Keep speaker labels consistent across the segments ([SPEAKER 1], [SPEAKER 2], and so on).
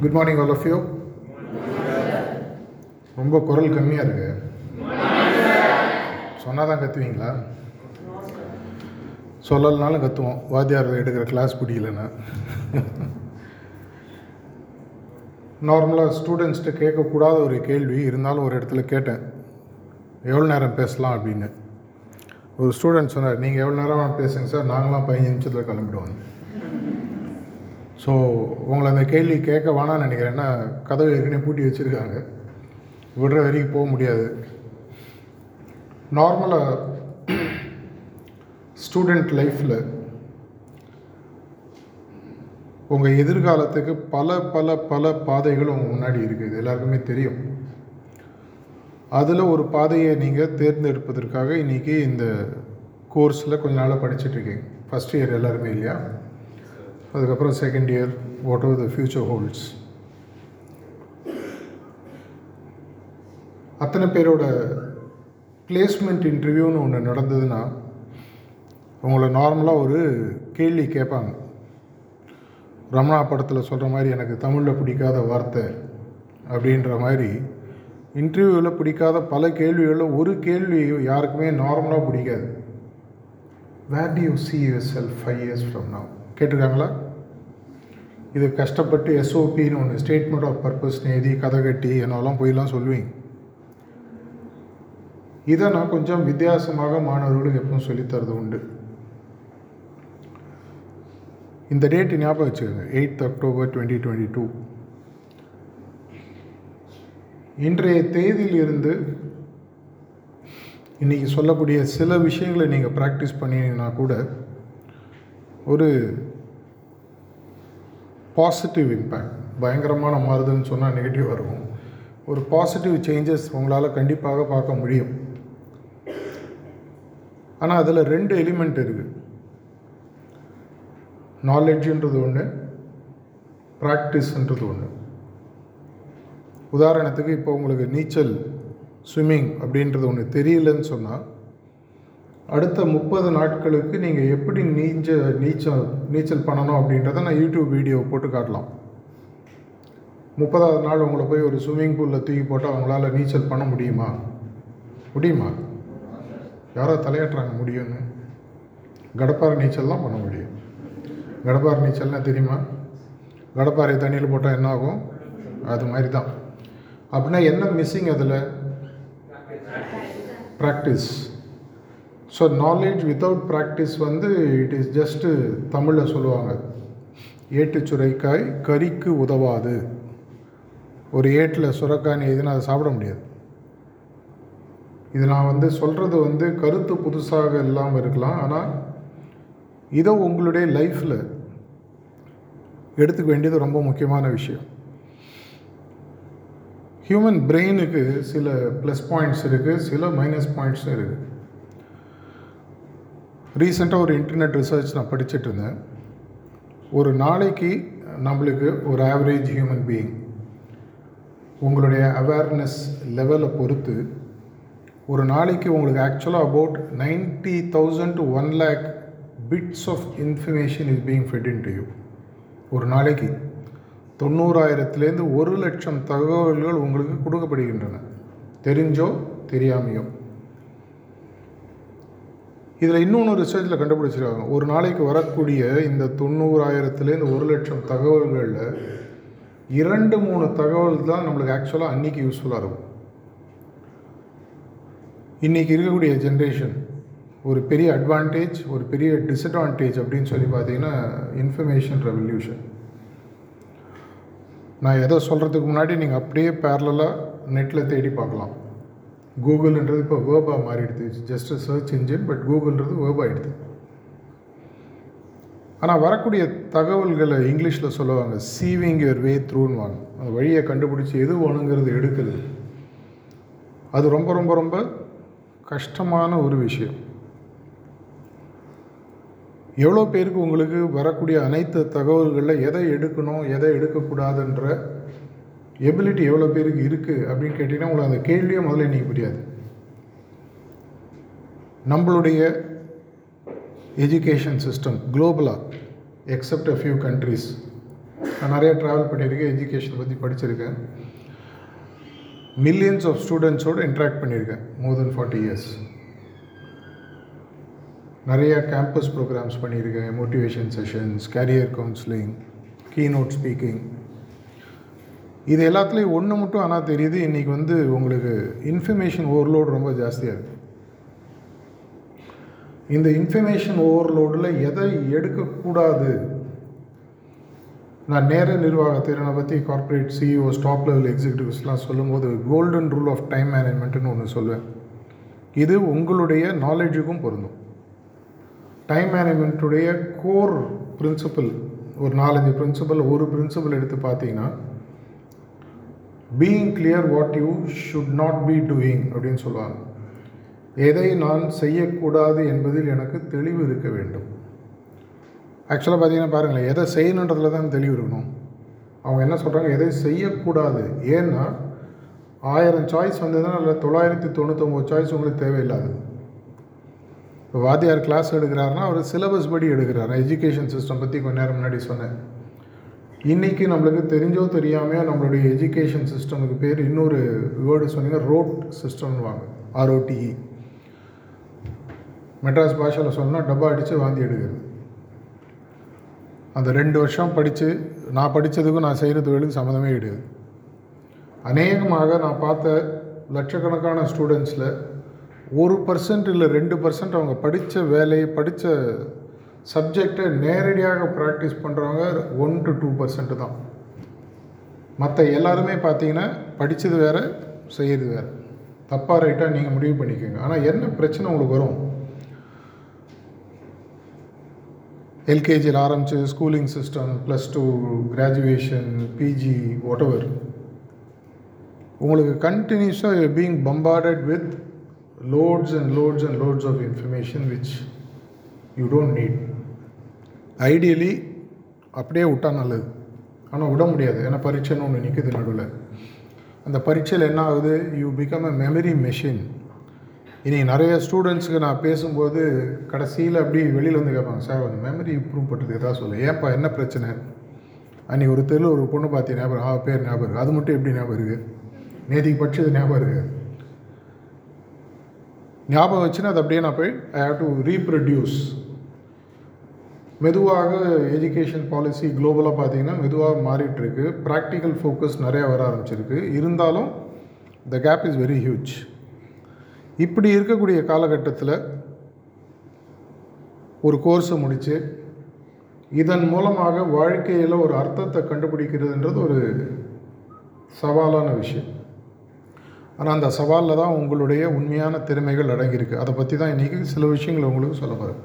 [SPEAKER 1] Good morning all of you ரொம்ப குரல் கம்மியாக இருக்கு. சொன்னால் தான் கத்துவீங்களா? சொல்லலைனாலும் கத்துவோம். வாத்தியார் எடுக்கிற கிளாஸ் பிடிக்கலன்னா. நார்மலாக ஸ்டூடெண்ட்ஸ்கிட்ட கேட்கக்கூடாத ஒரு கேள்வி இருந்தாலும் ஒரு இடத்துல கேட்டேன். எவ்வளோ நேரம் பேசலாம் அப்படின்னு. ஒரு ஸ்டூடெண்ட் சொன்னார் நீங்கள் எவ்வளோ நேரம் பேசுங்க சார்? நாங்களாம் பதினஞ்சு நிமிஷத்தில் கிளம்பிடுவோம். ஸோ உங்களை அந்த கேள்வி கேட்க வேணாம்னு நினைக்கிறேன்னா கதவு ஏற்கனவே பூட்டி வச்சுருக்காங்க. விடுற வரைக்கும் போக முடியாது. நார்மலாக ஸ்டூடெண்ட் லைஃப்பில் உங்கள் எதிர்காலத்துக்கு பல பல பல பாதைகள் உங்கள் முன்னாடி இருக்குது. இது எல்லாருக்குமே தெரியும். அதில் ஒரு பாதையை நீங்கள் தேர்ந்தெடுப்பதற்காக இன்றைக்கி இந்த கோர்ஸில் கொஞ்ச நாளாக படிச்சுட்ருக்கீங்க ஃபஸ்ட் இயர் எல்லாருமே இல்லையா? அதுக்கப்புறம் second year whatever the future holds அத்தனை பேரோட பிளேஸ்மெண்ட் இன்டர்வியூன்னு ஒன்று நடந்ததுன்னா அவங்கள நார்மலாக ஒரு கேள்வி கேட்பாங்க. ரமணா படத்தில் சொல்கிற மாதிரி எனக்கு தமிழில் பிடிக்காத வார்த்தை அப்படின்ற மாதிரி இன்டர்வியூவில் பிடிக்காத பல கேள்விகளில் ஒரு கேள்வி யாருக்குமே நார்மலாக பிடிக்காது. Where do you see yourself five years from now கேட்டிருக்காங்களா? இது கஷ்டப்பட்டு எஸ்ஓபின்னு ஒன்று ஸ்டேட்மெண்ட் ஆஃப் பர்பஸ்னு எழுதி கதை கட்டி என்னெல்லாம் போயெல்லாம் சொல்லுவீங்க. இதை நான் கொஞ்சம் வித்தியாசமாக மாணவர்களுக்கு எப்பவும் சொல்லித்தரது உண்டு. இந்த டேட் ஞாபகம் வச்சுக்கோங்க eighth October twenty twenty two இன்றைய தேதியிலிருந்து இன்றைக்கி சொல்லக்கூடிய சில விஷயங்களை நீங்கள் ப்ராக்டிஸ் பண்ணிங்கன்னா கூட ஒரு பாசிட்டிவ் இம்பேக்ட் பயங்கரமான மாறுதுன்னு சொன்னால் நெகட்டிவ் இருக்கும் ஒரு பாசிட்டிவ் சேஞ்சஸ் உங்களால் கண்டிப்பாக பார்க்க முடியும். ஆனால் அதில் ரெண்டு எலிமெண்ட் இருக்குது நாலெட்ஜுன்றது ஒன்று ப்ராக்டிஸ்ன்றது ஒன்று உதாரணத்துக்கு இப்போ உங்களுக்கு நீச்சல் ஸ்விம்மிங் அப்படின்றது ஒன்று தெரியலன்னு சொன்னால் அடுத்த முப்பது நாட்களுக்கு நீங்கள் எப்படி நீஞ்ச நீச்சல் நீச்சல் பண்ணணும் அப்படின்றத நான் யூடியூப் வீடியோ போட்டு காட்டலாம். முப்பதாவது நாள் உங்களை போய் ஒரு ஸ்விம்மிங் பூலில் தூக்கி போட்டால் அவங்களால நீச்சல் பண்ண முடியுமா? முடியுமா? யாரோ தலையாட்டுறாங்க முடியும்னு. கடப்பாறை நீச்சல் தான் பண்ண முடியும். கடப்பாறை நீச்சல்னா தெரியுமா? கடப்பாறை தண்ணியில் போட்டால் என்ன ஆகும்? அது மாதிரி தான் அப்படின்னா என்ன மிஸ்ஸிங் அதில்? Practice so knowledge without practice வந்து இட் இஸ் ஜஸ்ட்டு தமிழில் சொல்லுவாங்க. ஏட்டு சுரைக்காய் கறிக்கு உதவாது. ஒரு ஏட்டில் சுரக்காய் எதுனா அதை சாப்பிட முடியாது. இது நான் வந்து சொல்கிறது வந்து கருத்து புதுசாக இல்லாமல் இருக்கலாம். ஆனால் இதை உங்களுடைய லைஃப்பில் எடுத்துக்க வேண்டியது ரொம்ப முக்கியமான விஷயம். ஹியூமன் பிரெயினுக்கு சில ப்ளஸ் பாயிண்ட்ஸ் இருக்குது சில மைனஸ் பாயிண்ட்ஸும் இருக்குது ரீசெண்டாக ஒரு இன்டர்நெட் ரிசர்ச் நான் படிச்சுட்டு இருந்தேன். ஒரு நாளைக்கு நம்மளுக்கு ஒரு ஆவரேஜ் ஹியூமன் பீயிங் உங்களுடைய அவேர்னஸ் லெவலை பொறுத்து ஒரு நாளைக்கு உங்களுக்கு ஆக்சுவலாக about ninety thousand to one lakh bits of information is being fed into you ஒரு நாளைக்கு தொண்ணூறாயிரத்துலேருந்து ஒரு லட்சம் தகவல்கள் உங்களுக்கு கொடுக்கப்படுகின்றன. தெரிஞ்சோ தெரியாமையோ. இதில் இன்னொன்று ரிசர்ச்சில் கண்டுபிடிச்சிருக்காங்க. ஒரு நாளைக்கு வரக்கூடிய இந்த தொண்ணூறாயிரத்துலேருந்து ஒரு லட்சம் தகவல்களில் இரண்டு மூணு தகவல் தான் நம்மளுக்கு ஆக்சுவலாக அன்றைக்கி யூஸ்ஃபுல்லாக இருக்கும். இன்றைக்கி இருக்கக்கூடிய ஜென்ரேஷன் ஒரு பெரிய அட்வான்டேஜ் ஒரு பெரிய டிஸ்அட்வான்டேஜ் அப்படின்னு சொல்லி பார்த்தீங்கன்னா இன்ஃபர்மேஷன் ரெவல்யூஷன் நான் எதை சொல்கிறதுக்கு முன்னாடி நீங்கள் அப்படியே பேரலாக நெட்டில் தேடி பார்க்கலாம். கூகுள்ன்றது இப்போ வேர்பா மாறிடுது. ஜஸ்ட் சர்ச் இன்ஜின் பட் கூகுள்ன்றது வேர்ப் ஆகிடுது ஆனால் வரக்கூடிய தகவல்களை இங்கிலீஷில் சொல்லுவாங்க சீவிங் யுவர் வே த்ரூன்னு வாங்க அந்த வழியை கண்டுபிடிச்சி எது வேணுங்கிறது எடுக்கிறது. அது ரொம்ப ரொம்ப ரொம்ப கஷ்டமான ஒரு விஷயம். எவ்வளோ பேருக்கு உங்களுக்கு வரக்கூடிய அனைத்து தகவல்களில் எதை எடுக்கணும் எதை எடுக்கக்கூடாதுன்ற எபிலிட்டி எவ்வளோ பேருக்கு இருக்குது அப்படின்னு கேட்டிங்கன்னா உங்களுக்கு அந்த கேள்வியே முதல்ல இன்றைக்கி புரியாது. நம்மளுடைய எஜுகேஷன் சிஸ்டம் குளோபலாக எக்ஸப்ட் அ ஃபியூ கண்ட்ரீஸ் நான் நிறைய ட்ராவல் பண்ணியிருக்கேன் எஜுகேஷன் பற்றி படிச்சிருக்கேன். மில்லியன்ஸ் ஆஃப் ஸ்டூடெண்ட்ஸோடு இன்ட்ராக்ட் பண்ணியிருக்கேன் மோர் தென் ஃபார்ட்டி இயர்ஸ் நிறைய கேம்பஸ் ப்ரோக்ராம்ஸ் பண்ணியிருக்கேன் motivation sessions career counselling keynote speaking இது எல்லாத்துலேயும் ஒன்று மட்டும் ஆனால் தெரியுது. இன்றைக்கி வந்து உங்களுக்கு இன்ஃபர்மேஷன் ஓவர்லோடு ரொம்ப ஜாஸ்தியாக இருக்குது இந்த இன்ஃபர்மேஷன் ஓவர்லோடில் எதை எடுக்கக்கூடாது? நான் நேர நிர்வாக திறனை பற்றி கார்ப்பரேட் சிஇஓ ஸ்டாப் லெவல் எக்ஸிக்யூட்டிவ்ஸ்லாம் சொல்லும்போது கோல்டன் ரூல் ஆஃப் டைம் மேனேஜ்மெண்ட்டுன்னு ஒன்று சொல்லுவேன். இது உங்களுடைய நாலேஜுக்கும் பொருந்தும். டைம் மேனேஜ்மெண்ட்டுடைய கோர் பிரின்சிபல் ஒரு நாலஞ்சு பிரின்சிபல் ஒரு பிரின்சிபல் எடுத்து பார்த்தீங்கன்னா being clear what you should not be doing அப்படின்னு சொல்லுவாங்க. எதை நான் செய்யக்கூடாது என்பதில் எனக்கு தெளிவு இருக்க வேண்டும். ஆக்சுவலாக பார்த்தீங்கன்னா பாருங்களேன் எதை செய்யணுன்றதுல தான் தெளிவு இருக்கணும். அவங்க என்ன சொல்கிறாங்க எதை செய்யக்கூடாது. ஏன்னா ஆயிரம் சாய்ஸ் வந்ததுன்னா இல்லை தொள்ளாயிரத்தி தொண்ணூத்தொம்போது சாய்ஸ் உங்களுக்கு தேவையில்லாது. இப்போ வாத்தியார் கிளாஸ் எடுக்கிறாருன்னா அவர் சிலபஸ் படி எடுக்கிறார். எஜுகேஷன் சிஸ்டம் பற்றி கொஞ்ச நேரம் முன்னாடி சொன்னேன். இன்றைக்கி நம்மளுக்கு தெரிஞ்சோ தெரியாமையோ நம்மளுடைய எஜுகேஷன் சிஸ்டமுக்கு பேர் இன்னொரு வேர்டு சொன்னீங்க ரோட் சிஸ்டம்னு வாங்க. ஆர்ஓடிஇ மெட்ராஸ் பாஷையில் சொன்னால் டப்பா அடித்து வாந்தி எடுக்கிறது அந்த ரெண்டு வருஷம் படித்து நான் படித்ததுக்கும் நான் செய்கிற தொழிலுக்கு சம்மந்தமே கிடையாது. அநேகமாக நான் பார்த்த லட்சக்கணக்கான ஸ்டூடெண்ட்ஸில் ஒரு பர்சன்ட் இல்லை ரெண்டு பர்சன்ட் அவங்க படித்த வேலையை படித்த சப்ஜெக்டை நேரடியாக ப்ராக்டிஸ் பண்ணுறவங்க ஒன் டு டூ பர்சன்ட் தான். மற்ற எல்லாருமே பார்த்தீங்கன்னா படித்தது வேறு செய்யறது வேறு. தப்பாக ரைட்டாக நீங்கள் முடிவு பண்ணிக்கோங்க. ஆனால் என்ன பிரச்சனை உங்களுக்கு வரும்? எல்கேஜியில் ஆரம்பித்து schooling system plus two graduation PG whatever உங்களுக்கு கண்டினியூஸாக you being bombarded with lots and lots and lots of information which you don't need ideally அப்படியே விட்டால் நல்லது. ஆனால் விட முடியாது. ஏன்னா பரீட்சைன்னு ஒன்று நிற்குது நடுவில். அந்த பரீட்சையில் என்ன ஆகுது? You become a memory machine இனி நிறைய ஸ்டூடெண்ட்ஸுக்கு நான் பேசும்போது கடைசியில் அப்படி வெளியில் வந்து கேட்பாங்க சார் அந்த மெமரி இம்ப்ரூவ் பண்ணுறது எதாவது சொல்லு? ஏன்ப்பா என்ன பிரச்சனை? அன்றைக்கி ஒரு தெரு ஒரு பொண்ணு பார்த்தி ஞாபகம் ஆ பேர் ஞாபகம் இருக்குது அது மட்டும் எப்படி ஞாபகம் இருக்குது நேற்றுக்கு படித்தது ஞாபகம் இருக்குது ஞாபகம் வச்சுன்னா அது அப்படியே நான் போய் ஐ ஹாவ் டு ரீப்ரொடியூஸ் மெதுவாக எஜுகேஷன் பாலிசி குளோபலாக பார்த்தீங்கன்னா மெதுவாக மாறிட்டுருக்கு ப்ராக்டிக்கல் ஃபோக்கஸ் நிறையா வர ஆரம்பிச்சிருக்கு. இருந்தாலும் the gap is very huge இப்படி இருக்கக்கூடிய காலகட்டத்தில் ஒரு கோர்ஸை முடித்து இதன் மூலமாக வாழ்க்கையில் ஒரு அர்த்தத்தை கண்டுபிடிக்கிறதுன்றது ஒரு சவாலான விஷயம். ஆனால் அந்த சவாலில் தான் உங்களுடைய உண்மையான திறமைகள் அடங்கியிருக்கு. அதை பற்றி தான் இன்றைக்கி சில விஷயங்களை உங்களுக்கு சொல்ல போகிறேன்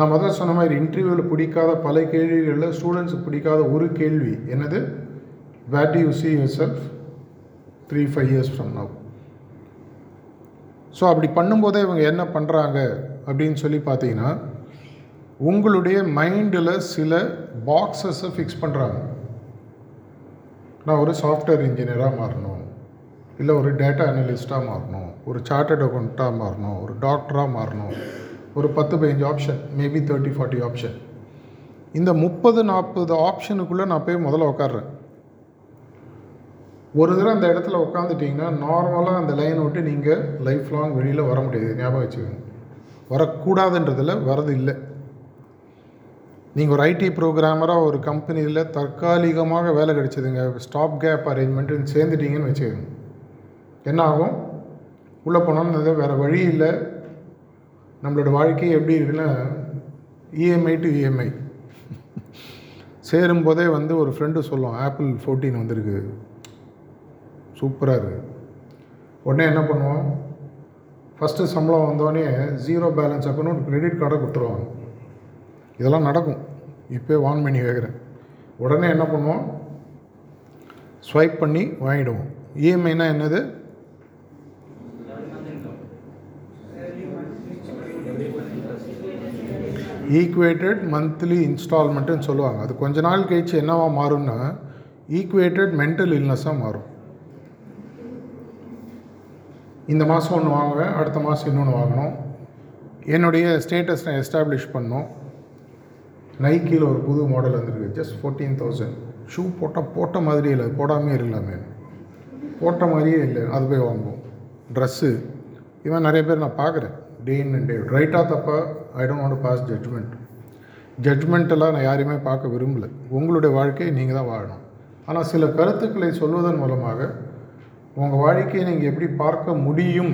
[SPEAKER 1] நான் முதல்ல சொன்ன மாதிரி இன்டர்வியூவில் பிடிக்காத பல கேள்விகளில் ஸ்டூடெண்ட்ஸுக்கு பிடிக்காத ஒரு கேள்வி. என்னது? What you see yourself three five years from now so அப்படி பண்ணும்போதே இவங்க என்ன பண்ணுறாங்க அப்படின்னு சொல்லி பார்த்தீங்கன்னா உங்களுடைய மைண்டில் சில பாக்ஸஸை ஃபிக்ஸ் பண்ணுறாங்க நான் ஒரு சாஃப்ட்வேர் இன்ஜினியராக மாறணும். இல்லை ஒரு டேட்டா அனலிஸ்ட்டாக மாறணும். ஒரு சார்ட்டட் அக்கௌண்ட்டாக மாறணும். ஒரு டாக்டராக மாறணும். ஒரு பத்து பதினஞ்சு option maybe thirty forty option இந்த முப்பது நாற்பது ஆப்ஷனுக்குள்ளே நான் போய் முதல்ல உட்காடுறேன் ஒரு தடவை அந்த இடத்துல உட்காந்துட்டிங்கன்னா நார்மலாக அந்த லைன் விட்டு நீங்கள் லைஃப் லாங் வெளியில் வர முடியாது. ஞாபகம் வச்சுக்கோங்க. வரக்கூடாதுன்றதில் வரது இல்லை. நீங்கள் ஒரு ஐடி ப்ரோக்ராமராக ஒரு கம்பெனியில் தற்காலிகமாக வேலை கிடைச்சிதுங்க. ஸ்டாப் கேப் அரேஞ்ச்மெண்ட்டுன்னு சேர்ந்துட்டீங்கன்னு வச்சுக்கோங்க. என்ன ஆகும்? உள்ளே போனோம்னு வேறு வழி இல்லை. நம்மளோட வாழ்க்கையை எப்படி இருக்குன்னா இஎம்ஐ டு இஎம்ஐ சேரும்போதே வந்து ஒரு ஃப்ரெண்டு சொல்லும் ஆப்பிள் ஃபோர்டீன் வந்திருக்கு. சூப்பராக இருக்குது உடனே என்ன பண்ணுவோம்? ஃபஸ்ட்டு சம்பளம் வந்தோடனே ஜீரோ பேலன்ஸ் அக்கௌண்ட் கிரெடிட் கார்டை கொடுத்துருவாங்க இதெல்லாம் நடக்கும். இப்போ வான் பண்ணி கேட்குறேன் உடனே என்ன பண்ணுவோம்? ஸ்வைப் பண்ணி வாங்கிடுவோம். இஎம்ஐனா என்னது? ஈக்குவேட்டட் மந்த்லி இன்ஸ்டால்மெண்ட்டுன்னு சொல்லுவாங்க. அது கொஞ்ச நாள் கழிச்சு என்னவா மாறும்னா ஈக்குவேட்டட் மென்டல் இல்னஸாக மாறும். இந்த மாதம் ஒன்று வாங்குவேன் அடுத்த மாதம் இன்னொன்று வாங்கணும். என்னுடைய ஸ்டேட்டஸ் நான் எஸ்டாப்ளிஷ் பண்ணோம். நைக்கியில் ஒரு புது மாடல் வந்திருக்கு ஜஸ்ட் ஃபோர்டீன் தௌசண்ட் ஷூ போட்டால் போட்ட மாதிரியே இல்லை போடாமே இல்லாமே போட்ட மாதிரியே இல்லை அது போய் வாங்குவோம். ட்ரெஸ்ஸு இவன் நிறைய பேர் நான் பார்க்குறேன். டே இன் அண்ட் டே ரைட்டாக தப்பாக I don't want pass judgement ஜட்ஜ்மெண்ட்டெல்லாம் நான் யாரையுமே பார்க்க விரும்பல. உங்களுடைய வாழ்க்கையை நீங்கள் தான் வாழணும். ஆனால் சில கருத்துக்களை சொல்வதன் மூலமாக உங்கள் வாழ்க்கையை நீங்கள் எப்படி பார்க்க முடியும்?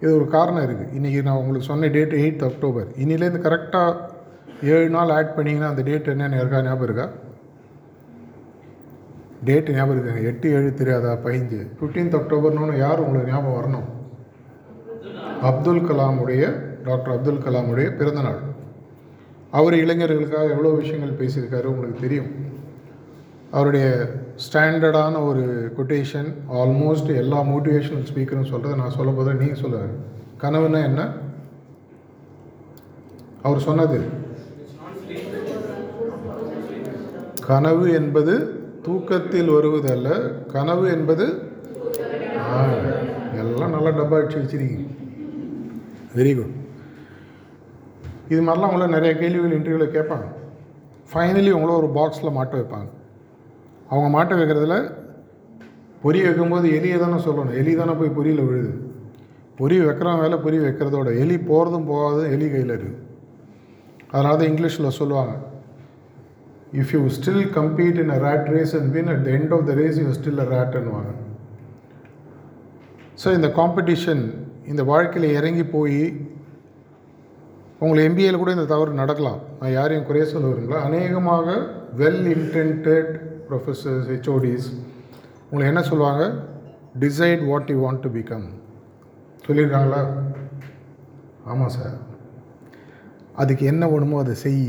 [SPEAKER 1] இது ஒரு காரணம் இருக்குது இன்றைக்கி நான் உங்களுக்கு சொன்ன டேட் எயித் அக்டோபர் இன்னிலேருந்து கரெக்டாக ஏழு நாள் ஆட் பண்ணிங்கன்னா அந்த டேட் என்னென்னு இருக்கா? ஞாபகம் இருக்கா? டேட்டு ஞாபகம் இருக்காங்க. எட்டு ஏழு தெரியாதா? பதிஞ்சு ஃபிஃப்டீன்த் அக்டோபர்னு யார் உங்களுக்கு ஞாபகம் வரணும்? அப்துல் கலாமுடைய டாக்டர் அப்துல் கலாமுடைய பிறந்தநாள் அவர் இளைஞர்களுக்காக எவ்வளோ விஷயங்கள் பேசியிருக்காரு உங்களுக்கு தெரியும். அவருடைய ஸ்டாண்டர்டான ஒரு கொட்டேஷன் ஆல்மோஸ்ட் எல்லா மோட்டிவேஷனல் ஸ்பீக்கரும் சொல்கிறத நான் சொல்ல போதும் நீங்கள் சொல்லுவார் கனவுன்னா என்ன? அவர் சொன்னது கனவு என்பது தூக்கத்தில் வருவதல்ல கனவு என்பது எல்லாம் நல்லா டப்பா அடிச்சு வச்சிருக்கீங்க. வெரி குட் இது மாதிரிலாம் உங்களை நிறைய கேள்விகள் இன்டர்வியூவில் கேட்பாங்க. ஃபைனலி உங்கள ஒரு பாக்ஸில் மாட்ட வைப்பாங்க. அவங்க மாட்ட வைக்கிறதுல பொரிய வைக்கும்போது எலியை தானே சொல்லணும். எலி தானே போய் பொரியில் விழுது. பொரி வைக்கிறவன் வேலை பொரி வைக்கிறதோட. எலி போகிறதும் போகாதும் எலி கையில் இருக்குது அதனால தான் இங்கிலீஷில் சொல்லுவாங்க. If you still compete in a rat race and win at the end of the race you still a ரேட்டுன்னுவாங்க so இந்த காம்படிஷன் இந்த வாழ்க்கையில் இறங்கி போய் உங்களை எம்பிஏல கூட இந்த தவறு நடக்கலாம். நான் யாரையும் குறைய சொல்ல விரும்பல. அநேகமாக வெல் இன்டென்டட் ப்ரொஃபஸர்ஸ் ஹெச்ஓடிஸ் உங்களை என்ன சொல்லுவாங்க? Decide what you want to become சொல்லியிருக்காங்களா? ஆமாம் சார் அதுக்கு என்ன வேணுமோ அதை செய்.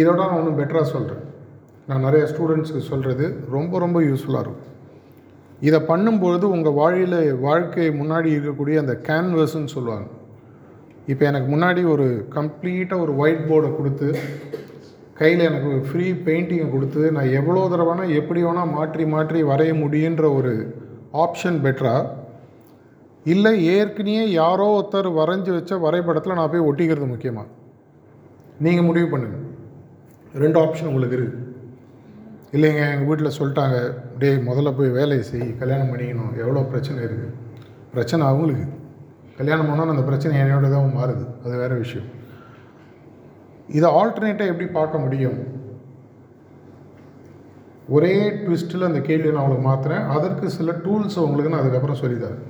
[SPEAKER 1] இதோட நான் ஒன்றும் பெட்டராக சொல்கிறேன் நான் நிறைய ஸ்டூடெண்ட்ஸுக்கு சொல்கிறது ரொம்ப ரொம்ப யூஸ்ஃபுல்லாக இருக்கும். இதை பண்ணும்பொழுது உங்கள் வாழியில் வாழ்க்கை முன்னாடி இருக்கக்கூடிய அந்த கேன்வஸ்ன்னு சொல்லுவாங்க. இப்போ எனக்கு முன்னாடி ஒரு கம்ப்ளீட்டாக ஒரு ஒயிட் போர்டை கொடுத்து கையில் எனக்கு ஃப்ரீ பெயிண்டிங்கை கொடுத்து நான் எவ்வளோ தடவைனா எப்படி வேணால் மாற்றி மாற்றி வரைய முடியுன்ற ஒரு ஆப்ஷன் பெட்டராக இல்லை ஏற்கனவே யாரோ ஒருத்தர் வரைஞ்சி வச்ச வரைபடத்தில் நான் போய் ஒட்டிக்கிறது முக்கியமாக நீங்கள் முடிவு பண்ணுங்கள் ரெண்டு ஆப்ஷன் உங்களுக்கு இருக்குது இல்லைங்க எங்கள் வீட்டில் சொல்லிட்டாங்க டேய் முதல்ல போய் வேலையை செய் கல்யாணம் பண்ணிக்கணும் எவ்வளோ பிரச்சனை இருக்குது பிரச்சனை அவங்களுக்கு. கல்யாணம் பண்ணாலும் அந்த பிரச்சனை என்னோட தான் மாறுது. அது வேறு விஷயம். இதை ஆல்டர்னேட்டாக எப்படி பார்க்க முடியும்? ஒரே ட்விஸ்ட்டில் அந்த கேள்வியை நான் உங்களுக்கு மாற்றுறேன் அதற்கு சில டூல்ஸ் உங்களுக்கு நான் அதுக்கப்புறம் சொல்லித்தரேன்.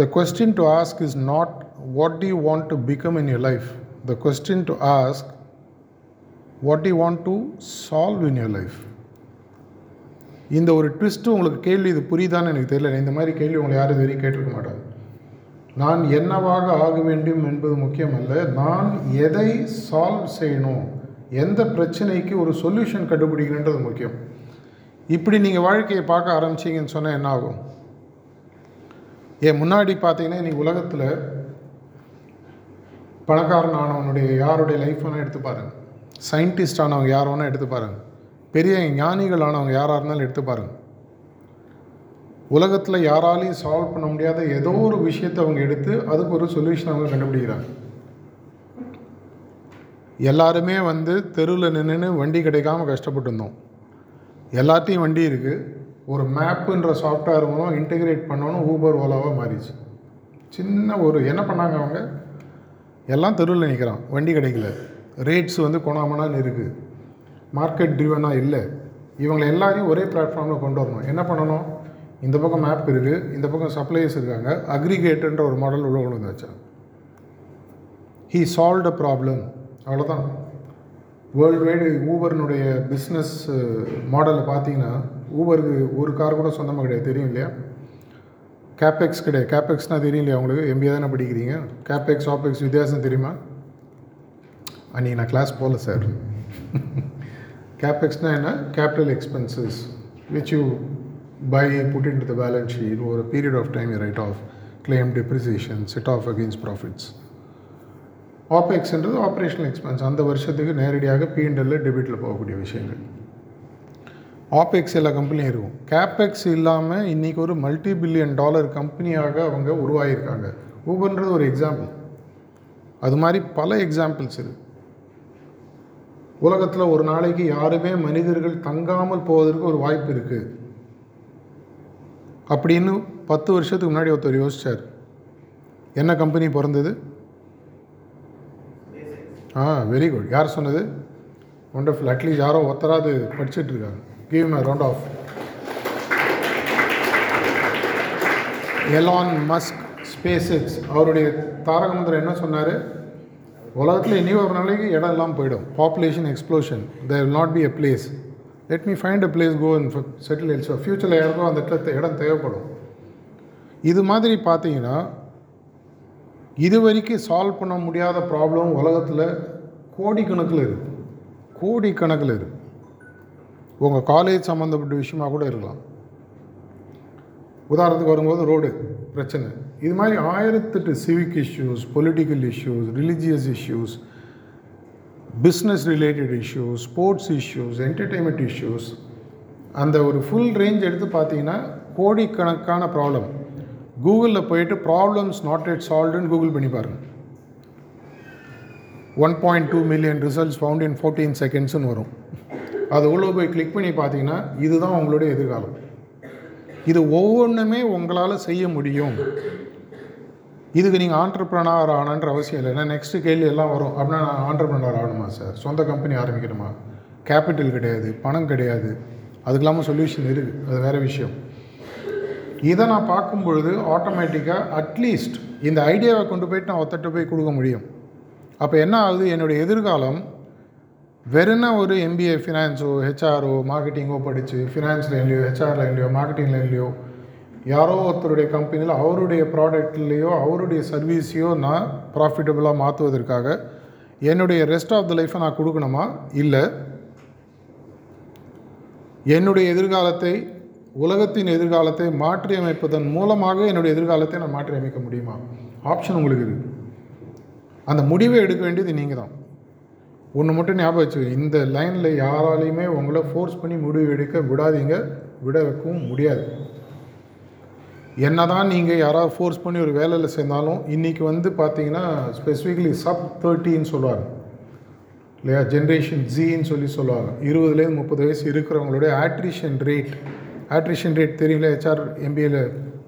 [SPEAKER 1] The question to ask is not what you want to become in your life the question to ask what you want to solve in your life இந்த ஒரு ட்விஸ்ட்டு உங்களுக்கு கேள்வி இது புரியுதான்னு எனக்கு தெரியல. இந்த மாதிரி கேள்வி உங்களை யாரும் இது வரைக்கும் கேட்டிருக்க மாட்டாங்க. நான் என்னவாக ஆக வேண்டும் என்பது முக்கியமல்ல. நான் எதை சால்வ் செய்யணும்? எந்த பிரச்சனைக்கு ஒரு சொல்யூஷன் கண்டுபிடிக்கணுன்றது முக்கியம். இப்படி நீங்கள் வாழ்க்கையை பார்க்க ஆரம்பிச்சீங்கன்னு சொன்னால் என்ன ஆகும்? ஏன் முன்னாடி பார்த்தீங்கன்னா இன்னைக்கு உலகத்தில் பணக்காரன் ஆனவனுடைய யாருடைய லைஃப் வேணால் எடுத்து பாருங்கள் சயின்டிஸ்ட் ஆனவங்க யார் வேணால் எடுத்து பாருங்கள் பெரிய ஞானிகள் ஆனவங்க யாராக இருந்தாலும் எடுத்து பாருங்கள் உலகத்தில் யாராலையும் சால்வ் பண்ண முடியாத ஏதோ ஒரு விஷயத்தை அவங்க எடுத்து அதுக்கு ஒரு சொல்யூஷன் அவங்க கண்டுபிடிக்கிறாங்க. எல்லாருமே வந்து தெருவில் நின்று வண்டி கிடைக்காம கஷ்டப்பட்டு இருந்தோம் எல்லாத்தையும் வண்டி இருக்குது ஒரு மேப்புன்ற சாஃப்ட்வேர் மூலம் இன்டெகிரேட் பண்ணணும் ஊபர் ஓலாவாக மாறிச்சு சின்ன ஒரு என்ன பண்ணாங்க அவங்க? எல்லாம் தெருவில் நிற்கிறான் வண்டி கிடைக்கல. ரேட்ஸ் வந்து கொணாமனான்னு இருக்குது மார்க்கெட் ட்ரிவனாக இல்லை. இவங்களை எல்லாரையும் ஒரே பிளாட்ஃபார்மில் கொண்டு வரணும். என்ன பண்ணணும்? இந்த பக்கம் மேப் இருக்குது இந்த பக்கம் சப்ளையர்ஸ் இருக்காங்க. அக்ரிகேட்டுன்ற ஒரு மாடல் உள்ள கொண்டு வந்து ஹீ சால்வ் அ ப்ராப்ளம் அவ்வளோதான் வேர்ல்டு வைடு ஊபர்னுடைய பிஸ்னஸ் மாடலை பார்த்தீங்கன்னா ஊபருக்கு ஒரு கார் கூட சொந்தமாக கிடையாது. தெரியும் இல்லையா? கேபெக்ஸ் கிடையாது. கேபெக்ஸ்னால் தெரியும் இல்லையா உங்களுக்கு? எம்பிஏ தானே படிக்கிறீங்க? கேபெக்ஸ் ஆபெக்ஸ் வித்தியாசம் தெரியுமா? அன்றைக்கி நான் கிளாஸ் போகல சார் கேபெக்ஸ்னால் என்ன? Capital expenses which you by put in to the balance sheet ஒரு period of time write off claim depreciation set off against profits ஆப்எக்ஸ்ன்றது ஆப்ரேஷனல் எக்ஸ்பென்ஸ் அந்த வருஷத்துக்கு நேரடியாக பிஎன்எல்ல டெபிட்டில் போகக்கூடிய விஷயங்கள். ஆப்எக்ஸ் எல்லா கம்பெனியும் இருக்கும். கேப்எக்ஸ் இல்லாமல் இன்றைக்கி ஒரு மல்டி பில்லியன் டாலர் கம்பெனியாக அவங்க உருவாகியிருக்காங்க. ஊபர்ன்றது ஒரு எக்ஸாம்பிள் அது மாதிரி பல எக்ஸாம்பிள்ஸ் இருக்குது உலகத்தில் ஒரு நாளைக்கு யாருமே மனிதர்கள் தங்காமல் போவதற்கு ஒரு வாய்ப்பு இருக்குது அப்படின்னு பத்து வருஷத்துக்கு முன்னாடி ஒருத்தர் யோசிச்சார். என்ன கம்பெனி பிறந்தது? ஆ வெரி குட் யார் சொன்னது? ஒண்டர்ஃபுல் அட்லீஸ்ட் யாரோ ஒருத்தராது படிச்சுட்டு இருக்காங்க give my round of Elon Musk SpaceX அவருடைய தாரகமந்திரம் என்ன சொன்னார்? உலகத்தில் இனி ஒரு நாளைக்கு இடம் இல்லாமல் போயிடும். Population explosion there will not be a place let me find a place go and settle also ஃப்யூச்சரில் யாருக்கோ அந்த இடத்துல இடம் தேவைப்படும். இது மாதிரி பார்த்தீங்கன்னா இது வரைக்கும் சால்வ் பண்ண முடியாத ப்ராப்ளம் உலகத்தில் கோடிக்கணக்கில் இருக்குது கோடிக்கணக்கில் இருக்குது உங்கள் காலேஜ் சம்மந்தப்பட்ட விஷயமா கூட இருக்கலாம். உதாரணத்துக்கு வரும்போது ரோடு பிரச்சனை. இது மாதிரி ஆயிரத்தெட்டு civic issues political issues religious issues business related issues sports issues entertainment issues அந்த ஒரு ஃபுல் ரேஞ்ச் எடுத்து பார்த்தீங்கன்னா கோடிக்கணக்கான ப்ராப்ளம் கூகுளில் போயிட்டு ப்ராப்ளம்ஸ் நாட் எட் சால்வ்டுன்னு கூகுள் பண்ணி பாருங்கள் one point two million results found in fourteen செகண்ட்ஸ்னு வரும். அது உள்ளே போய் கிளிக் பண்ணி பார்த்தீங்கன்னா இதுதான் உங்களுடைய எதிர்காலம். இது ஒவ்வொன்றுமே உங்களால் செய்ய முடியும். இதுக்கு நீங்கள் ஆண்டர்பிரனர் ஆனன்ற அவசியம் இல்லை. ஏன்னா நெக்ஸ்ட்டு கேள்வி எல்லாம் வரும். அப்படின்னா நான் ஆண்டர்பிரனர் ஆகணுமா சார் சொந்த கம்பெனி ஆரம்பிக்கணுமா? கேபிட்டல் கிடையாது பணம் கிடையாது. அதுக்கு இல்லாமல் சொல்யூஷன் இருக்குது அது வேறு விஷயம். இதை நான் பார்க்கும் பொழுது ஆட்டோமேட்டிக்காக அட்லீஸ்ட் இந்த ஐடியாவை கொண்டு போயிட்டு நான் ஒத்தட்ட போய் கொடுக்க முடியும். அப்போ என்ன ஆகுது? என்னுடைய எதிர்காலம் வெறும்னா ஒரு எம்பிஏ ஃபினான்ஸோ ஹெச்ஆரோ மார்க்கெட்டிங்கோ படித்து ஃபினான்ஸ் லைன்லையோ ஹெச்ஆர் லைன்லையோ மார்க்கெட்டிங் லைன்லையோ யாரோ ஒருத்தருடைய கம்பெனியில் அவருடைய ப்ராடக்ட்லேயோ அவருடைய சர்வீஸையோ நான் ப்ராஃபிட்டபுளாக மாற்றுவதற்காக என்னுடைய ரெஸ்ட் ஆஃப் த லைஃப்பை நான் கொடுக்கணுமா? இல்லை. என்னுடைய எதிர்காலத்தை உலகத்தின் எதிர்காலத்தை மாற்றி அமைப்பதன் மூலமாக என்னுடைய எதிர்காலத்தை நான் மாற்றி அமைக்க முடியுமா? ஆப்ஷன் உங்களுக்கு இருக்குது அந்த முடிவை எடுக்க வேண்டியது நீங்கள் தான். ஒன்று மட்டும் ஞாபகம் வச்சுக்கோங்க. இந்த லைனில் யாராலையுமே உங்களை ஃபோர்ஸ் பண்ணி முடிவு எடுக்க விடாதீங்க. விட வைக்கவும் முடியாது. என்ன தான் நீங்கள் யாராவது ஃபோர்ஸ் பண்ணி ஒரு வேலையில் சேர்ந்தாலும் இன்றைக்கி வந்து பார்த்தீங்கன்னா ஸ்பெசிஃபிக்லி சப் தேர்ட்டின்னு சொல்லுவாங்க. இல்லையா? ஜென்ரேஷன் ஜின்னு சொல்லி சொல்லுவாங்க. இருபதுலேருந்து முப்பது வயசு இருக்கிறவங்களுடைய ஆட்ரிஷன் ரேட் ஆட்ரிஷன் ரேட் தெரியல ஹெச்ஆர் எம்பிஏல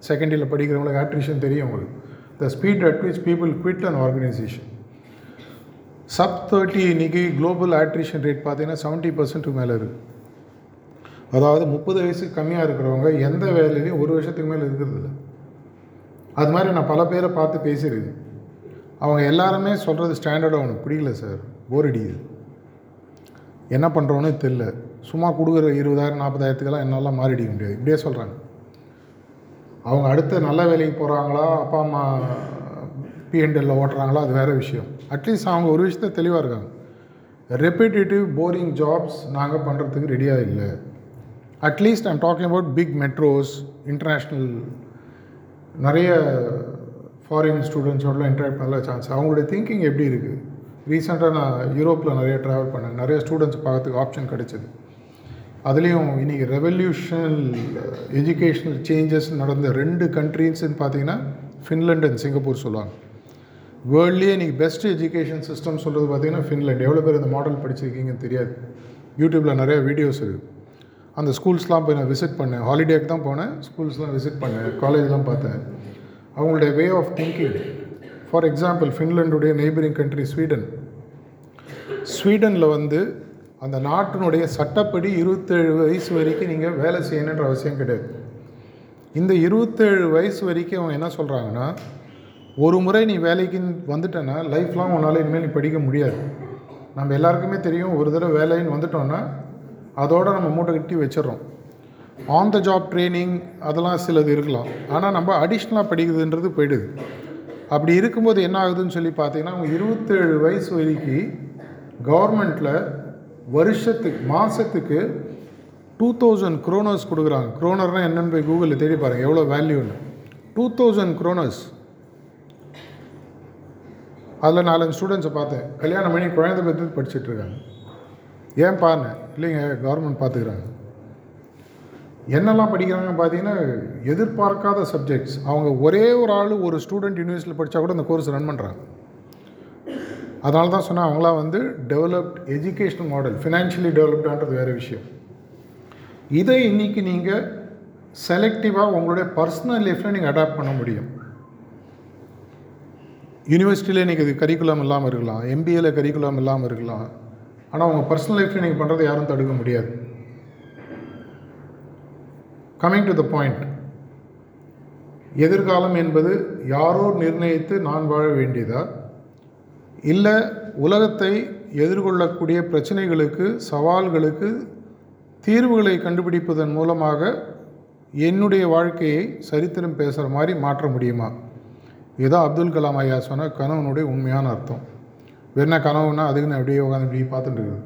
[SPEAKER 1] செகண்ட் இயரில் படிக்கிறவங்களுக்கு ஆட்ரிஷன் தெரியும் உங்களுக்கு. The speed at which people quit and organisation sub thirty இன்றைக்கி குளோபல் ஆட்ரிஷன் ரேட் பார்த்தீங்கன்னா செவன்ட்டி பர்சன்ட்டுக்கு மேலே இருக்குது அதாவது முப்பது வயசுக்கு கம்மியாக இருக்கிறவங்க எந்த வேலையிலையும் ஒரு வருஷத்துக்கு மேலே இருக்கிறது இல்லை. அது மாதிரி நான் பல பேரை பார்த்து பேசியிருக்கேன். அவங்க எல்லாருமே சொல்கிறது ஸ்டாண்டர்டாக அவனுக்கு பிடிக்கல சார். போர் அடிக்குது. என்ன பண்ணுறோன்னு தெரில சும்மா கொடுக்குற இருபதாயிரம் நாற்பதாயிரத்துக்கெல்லாம் என்னால் மாறிடிக்க முடியாது. இப்படியே சொல்கிறாங்க அவங்க அடுத்த நல்ல வேலைக்கு போகிறாங்களா அப்பா அம்மா பிஎன்டெல்ல ஓட்டுறாங்களா அது வேறு விஷயம். அட்லீஸ்ட் அவங்க ஒரு விஷயத்த தெளிவாக இருக்காங்க. ரெப்பிட்டேட்டிவ் போரிங் ஜாப்ஸ் நாங்கள் பண்ணுறதுக்கு ரெடியாக இல்லை. At least I'm talking about big metros international நிறைய ஃபாரின் ஸ்டூடெண்ட்ஸோடலாம் இன்ட்ராக்ட் பண்ணல சான்ஸ் அவங்களுடைய திங்கிங் எப்படி இருக்குது ரீசெண்டாக நான் யூரோப்பில் நிறைய ட்ராவல் பண்ணேன். நிறைய ஸ்டூடெண்ட்ஸ் பார்க்கறதுக்கு ஆப்ஷன் கிடைச்சிது. அதுலேயும் இன்றைக்கி ரெவல்யூஷனல் எஜுகேஷ்னல் சேஞ்சஸ் நடந்த ரெண்டு கண்ட்ரீஸ்ன்னு பார்த்தீங்கன்னா ஃபின்லாண்ட் அண்ட் சிங்கப்பூர் சொல்லுவாங்க. வேர்ல்ட்லேயே இன்றைக்கி பெஸ்ட் எஜுகேஷன் சிஸ்டம் சொல்கிறது பார்த்தீங்கன்னா ஃபின்லாண்ட் எவ்வளோ பேர் இந்த மாடல் படிச்சிருக்கீங்கன்னு தெரியாது. யூடியூப்பில் நிறையா வீடியோஸ் இருக்குது அந்த ஸ்கூல்ஸ்லாம் போய் நான் விசிட் பண்ணேன். ஹாலிடேக்கு தான் போனேன். ஸ்கூல்ஸ்லாம் விசிட் பண்ணேன். காலேஜ்லாம் பார்த்தேன். அவங்களுடைய way of thinking for example ஃபின்லாண்டுடைய neighbouring country Sweden ஸ்வீடனில் வந்து அந்த நாட்டினுடைய சட்டப்படி இருபத்தேழு வயசு வரைக்கும் நீங்கள் வேலை செய்யணுன்ற அவசியம் கிடையாது. இந்த இருபத்தேழு வயசு வரைக்கும் அவங்க என்ன சொல்கிறாங்கன்னா ஒரு முறை நீ வேலைக்கு வந்துட்டேன்னா லைஃப்லாம் உன்னால் இனிமேல் நீ படிக்க முடியாது. நம்ம எல்லாருக்குமே தெரியும் ஒரு தடவை வேலைன்னு வந்துட்டோன்னா அதோடு நம்ம மூட்டை கட்டி வச்சிடுறோம். ஆன் த ஜாப் ட்ரைனிங் அதெல்லாம் சிலது இருக்கலாம். ஆனால் நம்ம அடிஷ்னலாக படிக்குதுன்றது போயிடுது. அப்படி இருக்கும்போது என்ன ஆகுதுன்னு சொல்லி பார்த்தீங்கன்னா அவங்க இருபத்தேழு வயசு வரைக்கும் கவர்மெண்ட்டில் வருஷத்துக்கு மாதத்துக்கு டூ தௌசண்ட் க்ரோனர்ஸ் கொடுக்குறாங்க. க்ரோனர்னால் என்னென்னு போய் கூகுளில் தேடி பாருங்கள் எவ்வளோ வேல்யூன்னு டூ தௌசண்ட் க்ரோனர்ஸ் அதில் நாலஞ்சு ஸ்டூடெண்ட்ஸை பார்த்தேன். கல்யாணம் பண்ணி குழந்தை பற்றி படிச்சுட்ருக்காங்க ஏன் பாருங்க இல்லைங்க கவர்மெண்ட் பார்த்துக்கிறாங்க என்னெல்லாம் படிக்கிறாங்கன்னு பார்த்தீங்கன்னா எதிர்பார்க்காத சப்ஜெக்ட்ஸ் அவங்க ஒரே ஒரு ஆள் ஒரு ஸ்டூடெண்ட் யூனிவர்சிட்டியில் படித்தா கூட அந்த கோர்ஸ் ரன் பண்ணுறாங்க அதனால தான் சொன்னால் அவங்களாம் வந்து டெவலப்ட் எஜுகேஷனல் மாடல் ஃபினான்ஷியலி டெவலப்டான்றது வேறு விஷயம். இதை இன்றைக்கி நீங்கள் செலக்டிவாக உங்களுடைய பர்சனல் லைஃப்பில் நீங்கள் அடாப்ட் பண்ண முடியும். யூனிவர்சிட்டியில் இன்றைக்கி கரிக்குலம் இல்லாமல் இருக்கலாம் எம்பிஏல கரிக்குலம் இல்லாமல் இருக்கலாம். ஆனால் உங்கள் பர்சனல் லைஃப்பில் நீங்கள் பண்ணுறதை யாரும் தடுக்க முடியாது. கம்மிங் டு த பாயிண்ட் எதிர்காலம் என்பது யாரோ நிர்ணயித்து நான் வாழ வேண்டியதா? இல்லை உலகத்தை எதிர்கொள்ளக்கூடிய பிரச்சனைகளுக்கு சவால்களுக்கு தீர்வுகளை கண்டுபிடிப்பதன் மூலமாக என்னுடைய வாழ்க்கையை சரித்திரம் பேசுகிற மாதிரி மாற்ற முடியுமா? இதுதான் அப்துல் கலாம் ஐயா சொன்ன கணவனுடைய உண்மையான அர்த்தம். என்ன கனவுன்னா அதுக்குன்னு நான் அப்படியே உட்காந்து இப்படி பார்த்துட்டு இருக்குது.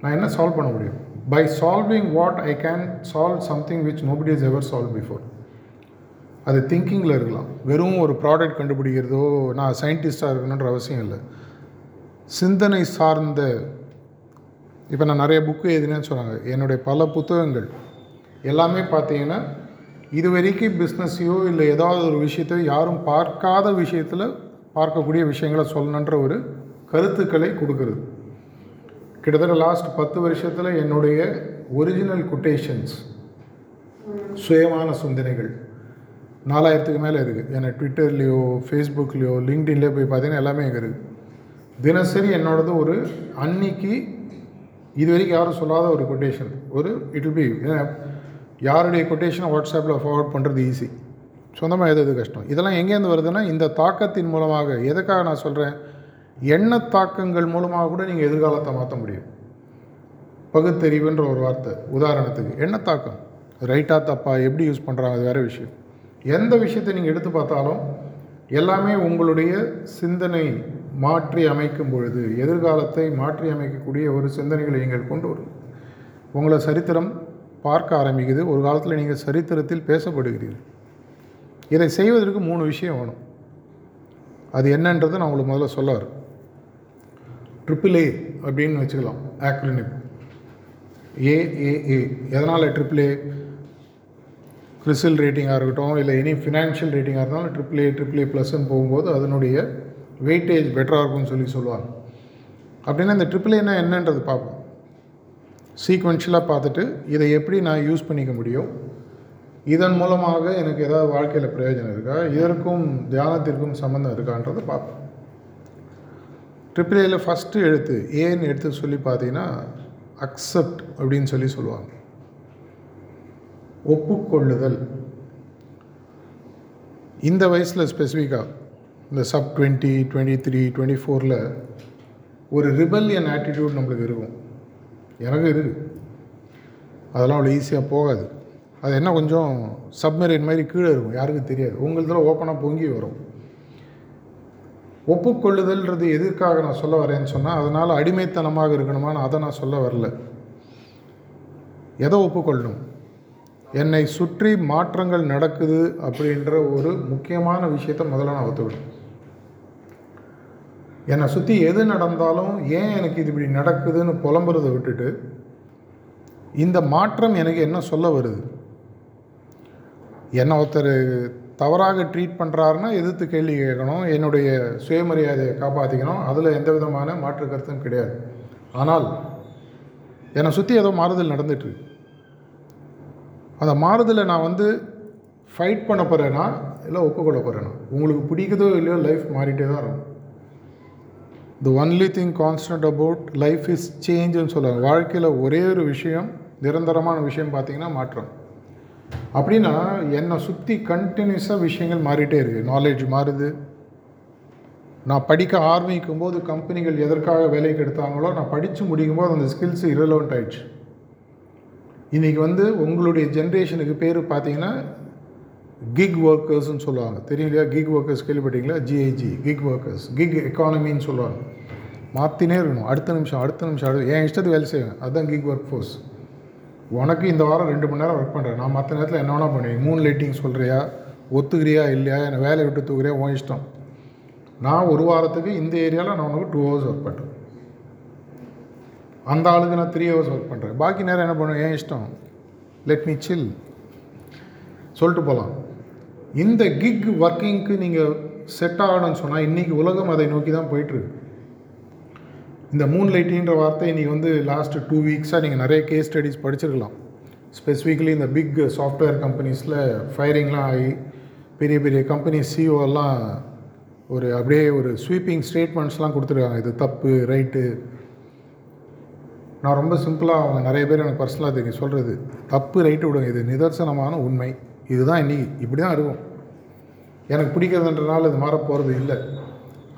[SPEAKER 1] நான் என்ன சால்வ் பண்ண முடியும்? By solving what I can solve something which nobody is ever solve before அது திங்கிங்கில் இருக்கலாம். வெறும் ஒரு ப்ராடக்ட் கண்டுபிடிக்கிறதோ நான் சயின்டிஸ்டாக இருக்கணுன்ற அவசியம் இல்லை. சிந்தனை சார்ந்த இப்போ நான் நிறைய புக்கு எழுதினேன்னு சொன்னாங்க. என்னுடைய பல புத்தகங்கள். எல்லாமே பார்த்தீங்கன்னா இது வரைக்கும் பிஸ்னஸையோ இல்லை ஏதாவது ஒரு விஷயத்தையோ யாரும் பார்க்காத விஷயத்தில் பார்க்கக்கூடிய விஷயங்களை சொல்லணுன்ற ஒரு கருத்துக்களை கொடுக்கறது. கிட்டத்தட்ட லாஸ்ட் பத்து வருஷத்தில் என்னுடைய ஒரிஜினல் கொட்டேஷன்ஸ் சுயமான சிந்தனைகள் நாலாயிரத்துக்கு மேலே இருக்குது ஏன்னா ட்விட்டர்லேயோ ஃபேஸ்புக்லேயோ லிங்க்டின்லேயோ போய் பார்த்தீங்கன்னா எல்லாமே இருக்குது தினசரி என்னோடது ஒரு அன்னைக்கு இது வரைக்கும் யாரும் சொல்லாத ஒரு கொட்டேஷன் ஒரு இட் பி யாருடைய கொட்டேஷனை வாட்ஸ்அப்பில் ஃபார்வர்ட் பண்ணுறது ஈஸி சொந்தமாக எது கஷ்டம். இதெல்லாம் எங்கேருந்து வருதுன்னா இந்த தாக்கத்தின் மூலமாக. எதுக்காக நான் சொல்கிறேன் எண்ண தாக்கங்கள் மூலமாக கூட நீங்கள் எதிர்காலத்தை மாற்ற முடியும். பகுத்தறிவுன்ற ஒரு வார்த்தை உதாரணத்துக்கு எண்ண தாக்கம். ரைட்டாக தப்பா எப்படி யூஸ் பண்ணுறாங்க அது வேறு விஷயம். எந்த விஷயத்தை நீங்கள் எடுத்து பார்த்தாலும் எல்லாமே உங்களுடைய சிந்தனை மாற்றி அமைக்கும் பொழுது எதிர்காலத்தை மாற்றி அமைக்கக்கூடிய ஒரு சிந்தனைகளை நீங்கள் கொண்டு வரும். உங்களை சரித்திரம் பார்க்க ஆரம்பிக்குது. ஒரு காலத்தில் நீங்கள் சரித்திரத்தில் பேசப்படுகிறீர்கள். இதை செய்வதற்கு மூணு விஷயம் வேணும். அது என்னன்றதை நான் உங்களுக்கு முதல்ல சொல்ல வரேன். ட்ரிபிள் ஏ அப்படின்னு வச்சுக்கலாம் ஆக்ரினிம் ஏஏஏ எதனால் ட்ரிபிள் ஏ கிறிசில் ரேட்டிங்காக இருக்கட்டும் இல்லை எனி ஃபினான்ஷியல் ரேட்டிங்காக இருந்தாலும் ட்ரிபிள் ஏ ட்ரிபிள் ஏ ப்ளஸ்ன்னு போகும்போது அதனுடைய வெயிட்டேஜ் பெட்டராக இருக்கும்னு சொல்லி சொல்லுவாங்க. அப்படின்னா இந்த ட்ரிபிள் ஏன்னா என்னன்றது பார்ப்போம். சீக்வென்ஷியலாக பார்த்துட்டு இதை எப்படி நான் யூஸ் பண்ணிக்க முடியும்? இதன் மூலமாக எனக்கு ஏதாவது வாழ்க்கையில் பிரயோஜனம் இருக்கா? இதற்கும் தியானத்திற்கும் சம்மந்தம் இருக்கான்றதை பார்ப்போம். ட்ரிபிள் ஏல ஃபஸ்ட்டு எழுத்து ஏன்னு எடுத்து சொல்லி பார்த்தீங்கன்னா அக்செப்ட் அப்படின்னு சொல்லி சொல்லுவாங்க. ஒப்புக்கொள்ளுதல். இந்த வயசில் ஸ்பெசிஃபிக்காக இந்த sub twenty twenty three twenty ஃபோரில் ஒரு ரிபல்லியன் ஆட்டிடியூட் நம்மளுக்கு இருக்கும். எனக்கு இருக்குது அதெல்லாம் அவ்வளோ ஈஸியாக போகாது. அது என்ன கொஞ்சம் சப்மெரின் மாதிரி கீழே இருக்கும். யாருக்கும் தெரியாது. உங்களுதில் ஓப்பனாக பொங்கி வரும். ஒப்புக்கொள்ளுதல்ன்றது எதுக்காக நான் சொல்ல வரேன்னு சொன்னால் அதனால் அடிமைத்தனமாக இருக்கணுமான்னு அதை நான் சொல்ல வரல. எதை ஒப்புக்கொள்ளணும்? என்னை சுற்றி மாற்றங்கள் நடக்குது அப்படின்ற ஒரு முக்கியமான விஷயத்தை முதல்ல நான் ஒத்துக்கணும். என்னை சுற்றி எது நடந்தாலும் ஏன் எனக்கு இது இப்படி நடக்குதுன்னு புலம்புறதை விட்டுட்டு இந்த மாற்றம் எனக்கு என்ன சொல்ல வருது? என்னை ஒருத்தர் தவறாக ட்ரீட் பண்ணுறாருன்னா எதிர்த்து கேள்வி கேட்கணும் என்னுடைய சுயமரியாதையை காப்பாற்றிக்கணும் அதில் எந்த விதமான மாற்று கருத்தும் கிடையாது. ஆனால் என்னை சுற்றி ஏதோ மாறுதல் நடந்துட்டுருக்கு அந்த மாறுதலை நான் வந்து ஃபைட் பண்ண போகிறேன்னா இல்லை ஒப்புக்கொள்ள போகிறேன்னா உங்களுக்கு பிடிக்குதோ இல்லையோ லைஃப் மாறிட்டே தான் இருக்கும். The only thing constant about life is சேஞ்சுன்னு சொல்லுவாங்க. வாழ்க்கையில் ஒரே ஒரு விஷயம் நிரந்தரமான விஷயம் பார்த்திங்கன்னா மாற்றம். அப்படின்னா என்னை சுற்றி கண்டினியூஸாக விஷயங்கள் மாறிட்டே இருக்குது நாலேஜ் மாறுது. நான் படிக்க ஆரம்பிக்கும் போது கம்பெனிகள் எதற்காக வேலைக்கு எடுத்தாங்களோ நான் படித்து முடிக்கும் போது அந்த ஸ்கில்ஸ் இரலவெண்ட் ஆயிடுச்சு. இன்றைக்கி வந்து உங்களுடைய ஜென்ரேஷனுக்கு பேர் பார்த்தீங்கன்னா கிக் ஒர்க்கர்ஸ்னு சொல்லுவாங்க. தெரியும் இல்லையா? கிக் ஒர்க்கர்ஸ் கேள்விப்பட்டீங்களா G I G gig workers gig எக்கானமின்னு சொல்லுவாங்க. மாற்றினே இருக்கணும். அடுத்த நிமிஷம் அடுத்த நிமிஷம் அடுத்து என் இஷ்டத்துக்கு வேலை செய்வேன். அதுதான் கிக் ஒர்க் ஃபோர்ஸ் உனக்கு இந்த வாரம் ரெண்டு மணி நேரம் ஒர்க் பண்ணுறேன் நான் மற்ற நேரத்தில் என்ன வேணால் பண்ணுவேன். மூணு லைட்டிங் சொல்கிறியா ஒத்துக்கிறியா? இல்லையா? என்னை வேலையை விட்டு தூக்குறியா? உன் இஷ்டம். நான் ஒரு வாரத்துக்கு இந்த ஏரியாவில் நான் உனக்கு டூ ஹவர்ஸ் ஒர்க் பண்ணுறேன் அந்த ஆளுக்கு நான் த்ரீ ஹவர்ஸ் ஒர்க் பண்ணுறேன் பாக்கி நேரம் என்ன பண்ணுவேன்? ஏன் இஷ்டம். லெட் மீ சில் சொல்லிட்டு போகலாம் இந்த கிக் ஒர்க்கிங்க்கு நீங்கள் செட் ஆகணும்னு சொன்னால் இன்றைக்கி உலகம் அதை நோக்கி தான் போயிட்டுருக்கு இந்த மூன் லைட்டிங்கிற வார்த்தை நீங்கள் வந்து லாஸ்ட் டூ வீக்ஸாக நீங்கள் நிறைய கேஸ் ஸ்டடீஸ் படிச்சிருக்கலாம். ஸ்பெசிஃபிக்கலி இந்த பிக் சாஃப்ட்வேர் கம்பெனிஸில் ஃபயரிங்லாம் ஆகி பெரிய பெரிய கம்பெனி சிஓலாம் ஒரு அப்படியே ஒரு ஸ்வீப்பிங் ஸ்டேட்மெண்ட்ஸ்லாம் கொடுத்துருக்காங்க. இது தப்பு ரைட்டு நான் ரொம்ப சிம்பிளாக அவங்க நிறைய பேர் எனக்கு பர்சனலாக தெரியும். சொல்கிறது தப்பு ரைட்டு விடுங்க. இது நிதர்சனமான உண்மை. இதுதான் இன்னைக்கு. இப்படி தான் இருக்கும். எனக்கு பிடிக்கிறதுன்றனால இது மாற போகிறது இல்லை.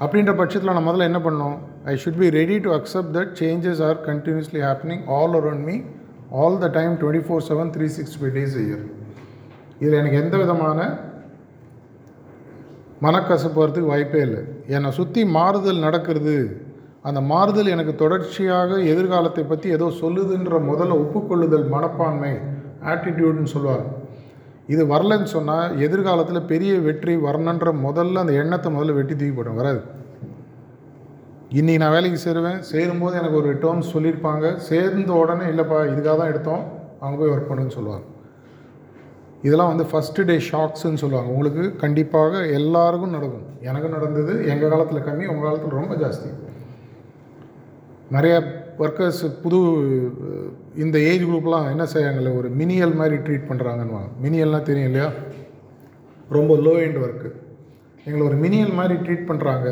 [SPEAKER 1] அப்படின்ற பட்சத்தில் நான் முதல்ல என்ன பண்ணோம்? I should be ready to accept that changes are continuously happening all around me all the time twenty four seven three six five days year இதில் எனக்கு எந்த விதமான மனக்கசப்பு வரதுக்கு வாய்ப்பே இல்லை. என்னை சுற்றி மாறுதல் நடக்கிறது. அந்த மாறுதல் எனக்கு தொடர்ச்சியாக எதிர்காலத்தை பற்றி ஏதோ சொல்லுதுன்ற முதல்ல ஒப்புக்கொள்ளுதல் மனப்பான்மை ஆட்டிடியூடுன்னு சொல்லுவாங்க. இது வரலன்னு சொன்னால் எதிர்காலத்தில் பெரிய வெற்றி வரணுன்ற முதல்ல அந்த எண்ணத்தை முதல்ல வெட்டி தூக்கி போட்டோம் வராது. இன்றைக்கி நான் வேலைக்கு சேருவேன். சேரும்போது எனக்கு ஒரு டேர்ம்ஸ் சொல்லியிருப்பாங்க. சேர்ந்த உடனே இல்லைப்பா இதுக்காக தான் எடுத்தோம். அவங்க போய் ஒர்க் பண்ணுன்னு சொல்லுவாங்க. இதெல்லாம் வந்து ஃபஸ்ட்டு டே ஷாக்ஸுன்னு சொல்லுவாங்க. உங்களுக்கு கண்டிப்பாக எல்லாருக்கும் நடக்கும். எனக்கும் நடந்தது எங்கள் காலத்தில் கம்மி உங்கள் காலத்தில் ரொம்ப ஜாஸ்தி. நிறைய ஒர்க்கர்ஸ் புது இந்த ஏஜ் குரூப்லாம் என்ன செய்யாங்கல்ல ஒரு மினியல் மாதிரி ட்ரீட் பண்ணுறாங்கன்னு மினியல்னால் தெரியும் இல்லையா? ரொம்ப லோ எண்ட் ஒர்க்கு எங்களை ஒரு மினியல் மாதிரி ட்ரீட் பண்ணுறாங்க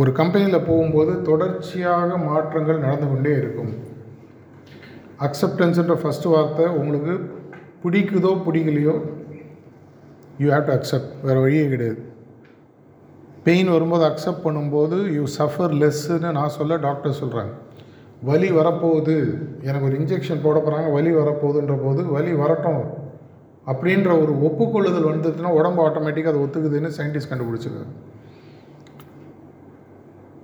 [SPEAKER 1] ஒரு கம்பெனியில் போகும்போது தொடர்ச்சியாக மாற்றங்கள் நடந்து கொண்டே இருக்கும். அக்செப்டன்ஸுன்ற ஃபஸ்ட்டு வார்த்தை உங்களுக்கு பிடிக்குதோ பிடிக்கலையோ யூ ஹேவ் டு அக்செப்ட் வேறு வழியே கிடையாது. பெயின் வரும்போது அக்செப்ட் பண்ணும்போது யூ சஃபர் லெஸ்ஸுன்னு நான் சொல்ல டாக்டர் சொல்கிறாங்க வலி வரப்போகுது. எனக்கு ஒரு இன்ஜெக்ஷன் போட போகிறாங்க வலி வரப்போகுதுன்ற போது வலி வரட்டும். அப்படின்ற ஒரு ஒப்புக்கொள்ளுதல் வந்ததுன்னா உடம்பு ஆட்டோமேட்டிக்காக அது ஒத்துக்குதுன்னு சயின்டிஸ்ட் கண்டுபிடிச்சிருக்காங்க.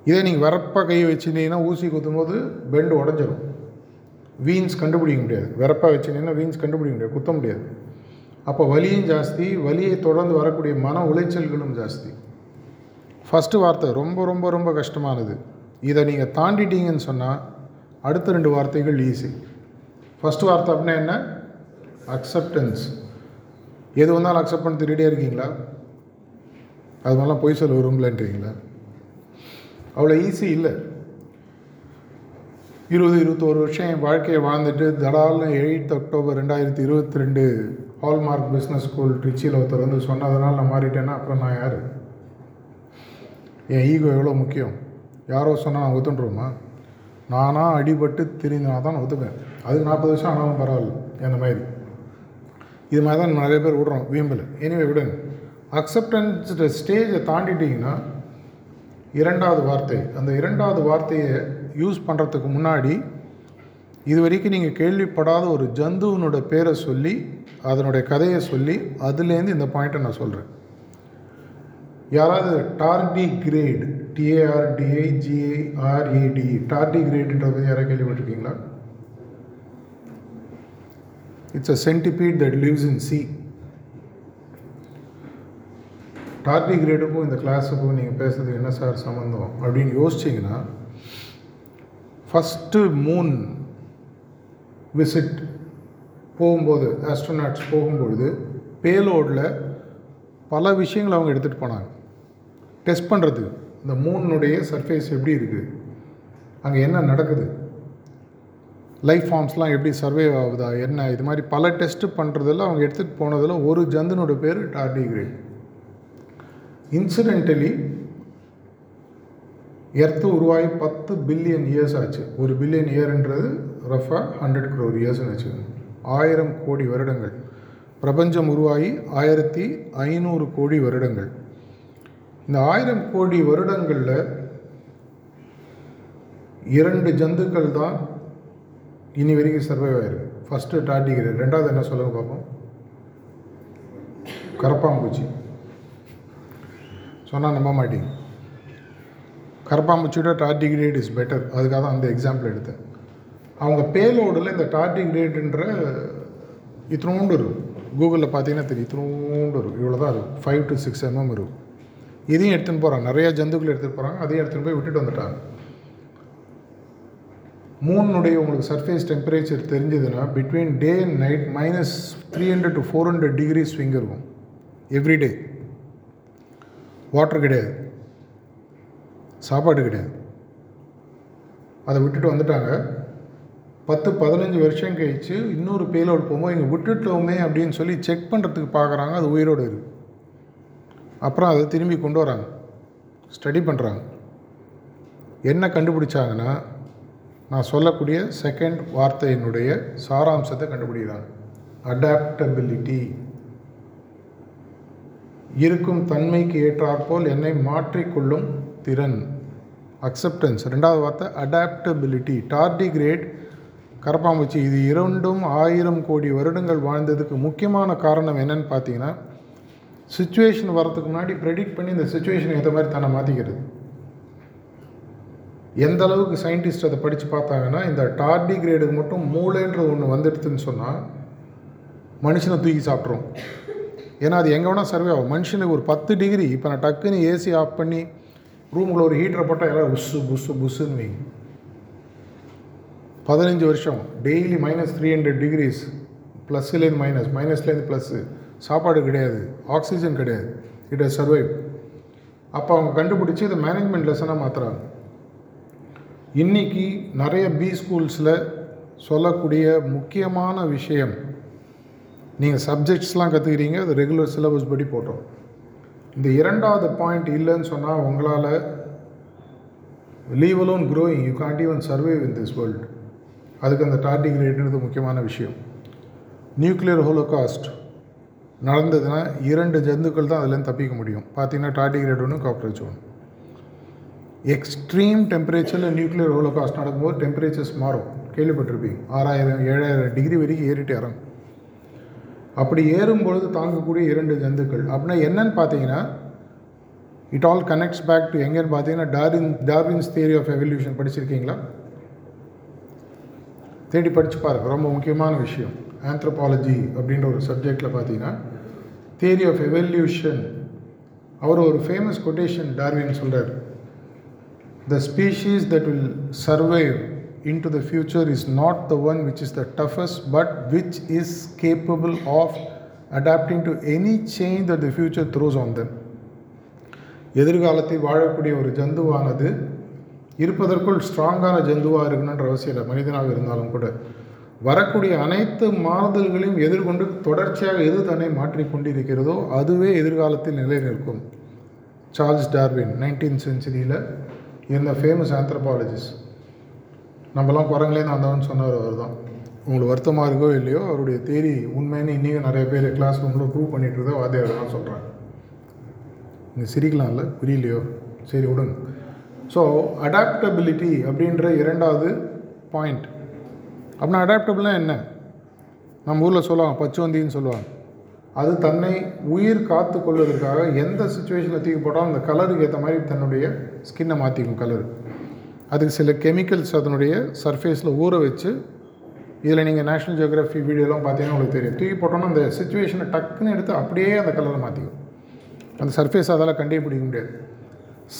[SPEAKER 1] இதே நீங்கள் வரப்பாக கை வச்சுருந்தீங்கன்னா ஊசி குத்தும்போது பெண்டு உடஞ்சிரும். வீன்ஸ் கண்டுபிடிக்க முடியாது. வெறப்பாக வச்சுருந்தீங்கன்னா வீன்ஸ் கண்டுபிடிக்க முடியாது. குத்த முடியாது. அப்போ வலியும் ஜாஸ்தி வலியை தொடர்ந்து வரக்கூடிய மன உளைச்சல்களும் ஜாஸ்தி. ஃபஸ்ட்டு வார்த்தை ரொம்ப ரொம்ப ரொம்ப கஷ்டமானது. இதை நீங்கள் தாண்டிட்டீங்கன்னு சொன்னால் அடுத்த ரெண்டு வார்த்தைகள் ஈஸி ஃபஸ்ட்டு வார்த்தை அப்படின்னா என்ன? அக்செப்டன்ஸ் எது வந்தாலும் அக்செப்ட் பண்ணி திருடியே இருக்கீங்களா? அது மாதிரிலாம் பொய் சொல்ல விரும்பலன்றீங்களா? அவ்வளோ ஈஸி இல்லை. இருபது இருபத்தோரு வருஷம் என் வாழ்க்கையை வாழ்ந்துட்டு தடால்னு எயித் அக்டோபர் ரெண்டாயிரத்தி இருபத்தி ரெண்டு ஹால்மார்க் பிஸ்னஸ் ஸ்கூல் ட்ரிச்சியில் ஒருத்தர் வந்து சொன்னதுனால நான் மாறிட்டேன்னா அப்புறம் நான் யார்? என் ஈகோ எவ்வளோ முக்கியம்? யாரோ சொன்னால் நான் ஒத்துன்றோமா? நானாக அடிபட்டு தெரிஞ்சா தான் ஒத்துப்பேன். அதுக்கு நாற்பது வருஷம் ஆனாலும் பரவாயில்ல அந்த மாதிரி. இது மாதிரி தான் நிறைய பேர் விடுறோம் வீம்பில் எனிவே விடுங்க. அக்செப்டன்ஸ் ஸ்டேஜை தாண்டிட்டிங்கன்னா இரண்டாவது வார்த்தை. அந்த இரண்டாவது வார்த்தையை யூஸ் பண்ணுறதுக்கு முன்னாடி இது வரைக்கும் நீங்கள் கேள்விப்படாத ஒரு ஜந்துவனோட பேரை சொல்லி அதனுடைய கதையை சொல்லி அதுலேருந்து இந்த பாயிண்ட்டை நான் சொல்கிறேன் யாராவது டார்டி கிரேட் டிஏஆர்டிஐ ஜிஏஆர்ஏடி டார்டி கிரேடுன்ற பற்றி யாராவது கேள்விப்பட்டிருக்கீங்களா? It's a centipede that lives in sea டார்டி கிரேடுக்கும் இந்த கிளாஸுக்கும் நீங்கள் பேசுறது என்ன சார் சம்மந்தம் அப்படின்னு யோசிச்சிங்கன்னா ஃபஸ்ட்டு மூன் விசிட் போகும்போது ஆஸ்ட்ரோநாட்ஸ் போகும்பொழுது பேலோடில் பல விஷயங்கள் அவங்க எடுத்துகிட்டு போனாங்க. டெஸ்ட் பண்ணுறது இந்த மூணுடைய சர்ஃபேஸ் எப்படி இருக்குது அங்கே என்ன நடக்குது? லைஃப் ஃபார்ம்ஸ்லாம் எப்படி சர்வே ஆகுதா? என்ன? இது மாதிரி பல டெஸ்ட்டு பண்ணுறதில் அவங்க எடுத்துகிட்டு போனதில் ஒரு ஜந்துனோட பேர் டார்டிகிரேட் இன்சிடென்டலி எர்த்து உருவாகி பத்து பில்லியன் இயர்ஸ் ஆச்சு. ஒரு பில்லியன் இயர்ன்றது ரஃபாக ஹண்ட்ரட் க்ரோர் இயர்ஸ்னு வச்சுக்கோங்க. ஆயிரம் கோடி வருடங்கள். பிரபஞ்சம் உருவாகி ஆயிரத்தி ஐநூறு கோடி வருடங்கள். இந்த ஆயிரம் கோடி வருடங்களில் இரண்டு ஜந்துக்கள் தான் இனி வரைக்கும் சர்வைவ் ஆயிருக்கு. ஃபஸ்ட்டு டாட்டிகிரி ரெண்டாவது என்ன சொல்லுங்க பார்ப்போம். கரப்பாம்பூச்சி சொன்னால் நம்ப மாட்டீங்க. கரப்பாம்பூச்சியோட டார்டிகிரேட் இஸ் பெட்டர். அதுக்காக தான் அந்த எக்ஸாம்பிள் எடுத்தேன். அவங்க பேலோடில் இந்த டார்டிகிரேட்ன்ற இத்தினோண்டு இருக்கும். கூகுளில் பார்த்தீங்கன்னா தெரியும். இத்தினோண்டு இருக்கும். இவ்வளோ தான் இருக்கும். ஃபைவ் டு சிக்ஸ் எம்எம் இருக்கும். இதையும் எடுத்துன்னு போகிறாங்க நிறையா ஜந்துக்கள் எடுத்துகிட்டு போகிறாங்க அதையும் எடுத்துகிட்டு போய் விட்டுட்டு வந்துட்டாங்க. மூணுடைய உங்களுக்கு சர்ஃபேஸ் டெம்பரேச்சர் தெரிஞ்சதுன்னா between day and night minus three hundred to four hundred degree swing இருக்கும். எவ்ரிடே வாட்டர் கிடையாது. சாப்பாடு கிடையாது. அதை விட்டுட்டு வந்துட்டாங்க. பத்து பதினஞ்சு வருஷம் கழிச்சு இன்னொரு பேலோடு போகும்போது இங்கே விட்டுட்டோமே அப்படின்னு சொல்லி செக் பண்ணுறதுக்கு பார்க்குறாங்க அது உயிரோடு இருக்குது அப்புறம் அதை திரும்பி கொண்டு வராங்க. ஸ்டடி பண்ணுறாங்க என்ன கண்டுபிடிச்சாங்கன்னா நான் சொல்லக்கூடிய செகண்ட் வார்த்தையினுடைய சாராம்சத்தை கண்டுபிடிக்கிறாங்க. அடாப்டபிலிட்டி இருக்கும் தன்மைக்கு ஏற்றாற்போல் என்னை மாற்றிக்கொள்ளும் திறன். அக்செப்டன்ஸ் ரெண்டாவது வார்த்தை அடாப்டபிலிட்டி டார்டிகிரேட் கரப்பாம்பூச்சி இது இரண்டும் ஆயிரம் கோடி வருடங்கள் வாழ்ந்ததுக்கு முக்கியமான காரணம் என்னன்னு பார்த்தீங்கன்னா சுச்சுவேஷன் வரதுக்கு முன்னாடி ப்ரெடிக்ட் பண்ணி இந்த சுச்சுவேஷன் ஏற்ற மாதிரி தன்னை மாற்றிக்கிறது எந்த அளவுக்கு சயின்டிஸ்ட் அதை படித்து பார்த்தாங்கன்னா இந்த டார்டிகிரேடுக்கு மட்டும் மூளைன்ற ஒன்று வந்துடுதுன்னு சொன்னால் மனுஷனை தூக்கி சாப்பிட்ரும் ஏன்னா அது எங்கே வேணால் சர்வே ஆகும். மனுஷனுக்கு ஒரு பத்து டிகிரி இப்போ நான் டக்குன்னு ஏசி ஆஃப் பண்ணி ரூமில் ஒரு ஹீட்டரை போட்டால் எல்லாம் புஸ்ஸு புஸ்ஸு புஸ்ஸுன்னு வைங்க. பதினஞ்சு வருஷம். Daily minus three hundred degrees ப்ளஸ்லேருந்து minus மைனஸ்லேருந்து ப்ளஸ்ஸு சாப்பாடு கிடையாது. ஆக்சிஜன் கிடையாது. இட் ஹஸ் சர்வைவ் அப்போ அவங்க கண்டுபிடிச்சி இதை மேனேஜ்மெண்ட் லெசனாக மாற்றுறாங்க இன்றைக்கி நிறைய பி ஸ்கூல்ஸில் சொல்லக்கூடிய முக்கியமான விஷயம் நீங்கள் சப்ஜெக்ட்ஸ்லாம் கற்றுக்கிறீங்க அது ரெகுலர் சிலபஸ் படி போட்டோம். இந்த இரண்டாவது பாயிண்ட் இல்லைன்னு சொன்னால் உங்களால் leave alone growing you can't even survive in this world அதுக்கு அந்த டார்டிகிரேட்ன்றது முக்கியமான விஷயம். நியூக்ளியர் ஹோலோகாஸ்ட் நடந்ததுன்னா இரண்டு ஜந்துக்கள் தான் அதுலேருந்து தப்பிக்க முடியும். பார்த்தீங்கன்னா டார்டிகிரேட் ஒன்று காக்ரோச் ஒன்று எக்ஸ்ட்ரீம் டெம்பரேச்சரில் நியூக்ளியர் ஹோலோகாஸ்ட் நடக்கும்போது டெம்பரேச்சர்ஸ் மாறும். கேள்விப்பட்டிருப்பீங்க. ஆறாயிரம் ஏழாயிரம் டிகிரி வரைக்கும் ஏறிட்டு இறங்கும். அப்படி ஏறும் பொழுது தாங்கக்கூடிய இரண்டு ஜந்துக்கள். அப்படின்னா என்னன்னு பார்த்தீங்கன்னா it all connects back to எங்கேன்னு பார்த்தீங்கன்னா Darwin Darwin's theory of evolution படிச்சிருக்கீங்களா? தேடி படித்து பாருங்க. ரொம்ப முக்கியமான விஷயம். ஆந்த்ரோபாலஜி அப்படின்ற ஒரு சப்ஜெக்டில் பார்த்தீங்கன்னா தியரி ஆஃப் எவல்யூஷன் அவர் ஒரு ஃபேமஸ் கொட்டேஷன் டார்வின் சொல்கிறார் the species that will survive into the future is not the one which is the toughest, but which is capable of adapting to any change that the future throws on them. எதிர்காலத்தில் வாழக்கூடிய ஒரு ஜந்துவானது இருப்பதற்குள் ஸ்ட்ராங்கான ஜந்துவாக இருக்கணுன்ற அவசியம் இல்லை. மனிதனாக இருந்தாலும் கூட. வரக்கூடிய அனைத்து மாறுதல்களையும் எதிர்கொண்டு தொடர்ச்சியாக எது தன்னை மாற்றிக்கொண்டிருக்கிறதோ அதுவே எதிர்காலத்தில் நிலை நிற்கும் சார்ல்ஸ் டார்வின் நைன்டீன் சென்ச்சுரியில் இருந்த ஃபேமஸ் ஆந்த்ரபாலஜிஸ்ட் நம்மலாம் குரங்களே வந்தவன்னு சொன்னவர் அவர் தான் உங்களுக்கு வருத்தமாக இருக்கோ இல்லையோ அவருடைய தேரி உண்மைன்னு இன்றைக்கும் நிறைய பேர் கிளாஸ் ரூமில் ப்ரூவ் பண்ணிட்டு இருக்கோ வாத்தியார் தான் சொல்கிறாங்க நீங்கள் சிரிக்கலாம்ல? புரியலையோ? சரி விடுங்க. ஸோ அடாப்டபிலிட்டி அப்படின்ற இரண்டாவது பாயிண்ட் அப்படின்னா அடாப்டபிள்னா என்ன? நம்ம ஊரில் சொல்லுவாங்க பச்சுவந்தின்னு சொல்லுவாங்க. அது தன்னை உயிர் காத்து கொள்வதற்காக எந்த சுச்சுவேஷனில் தூக்கி போட்டாலும் அந்த கலருக்கு ஏற்ற மாதிரி தன்னுடைய ஸ்கின்னை மாற்றிக்கும் கலருக்கு அதுக்கு சில கெமிக்கல்ஸ் அதனுடைய சர்ஃபேஸில் ஊற வச்சு இதில் நீங்கள் நேஷ்னல் ஜியோகிராஃபி வீடியோலாம் பார்த்தீங்கன்னா உங்களுக்கு தெரியும். தூக்கி போட்டோன்னா அந்த சுச்சுவேஷனை டக்குன்னு எடுத்து அப்படியே அந்த கலரை மாற்றிக்கும் அந்த சர்ஃபேஸ் அதால் கண்டே பிடிக்க முடியாது.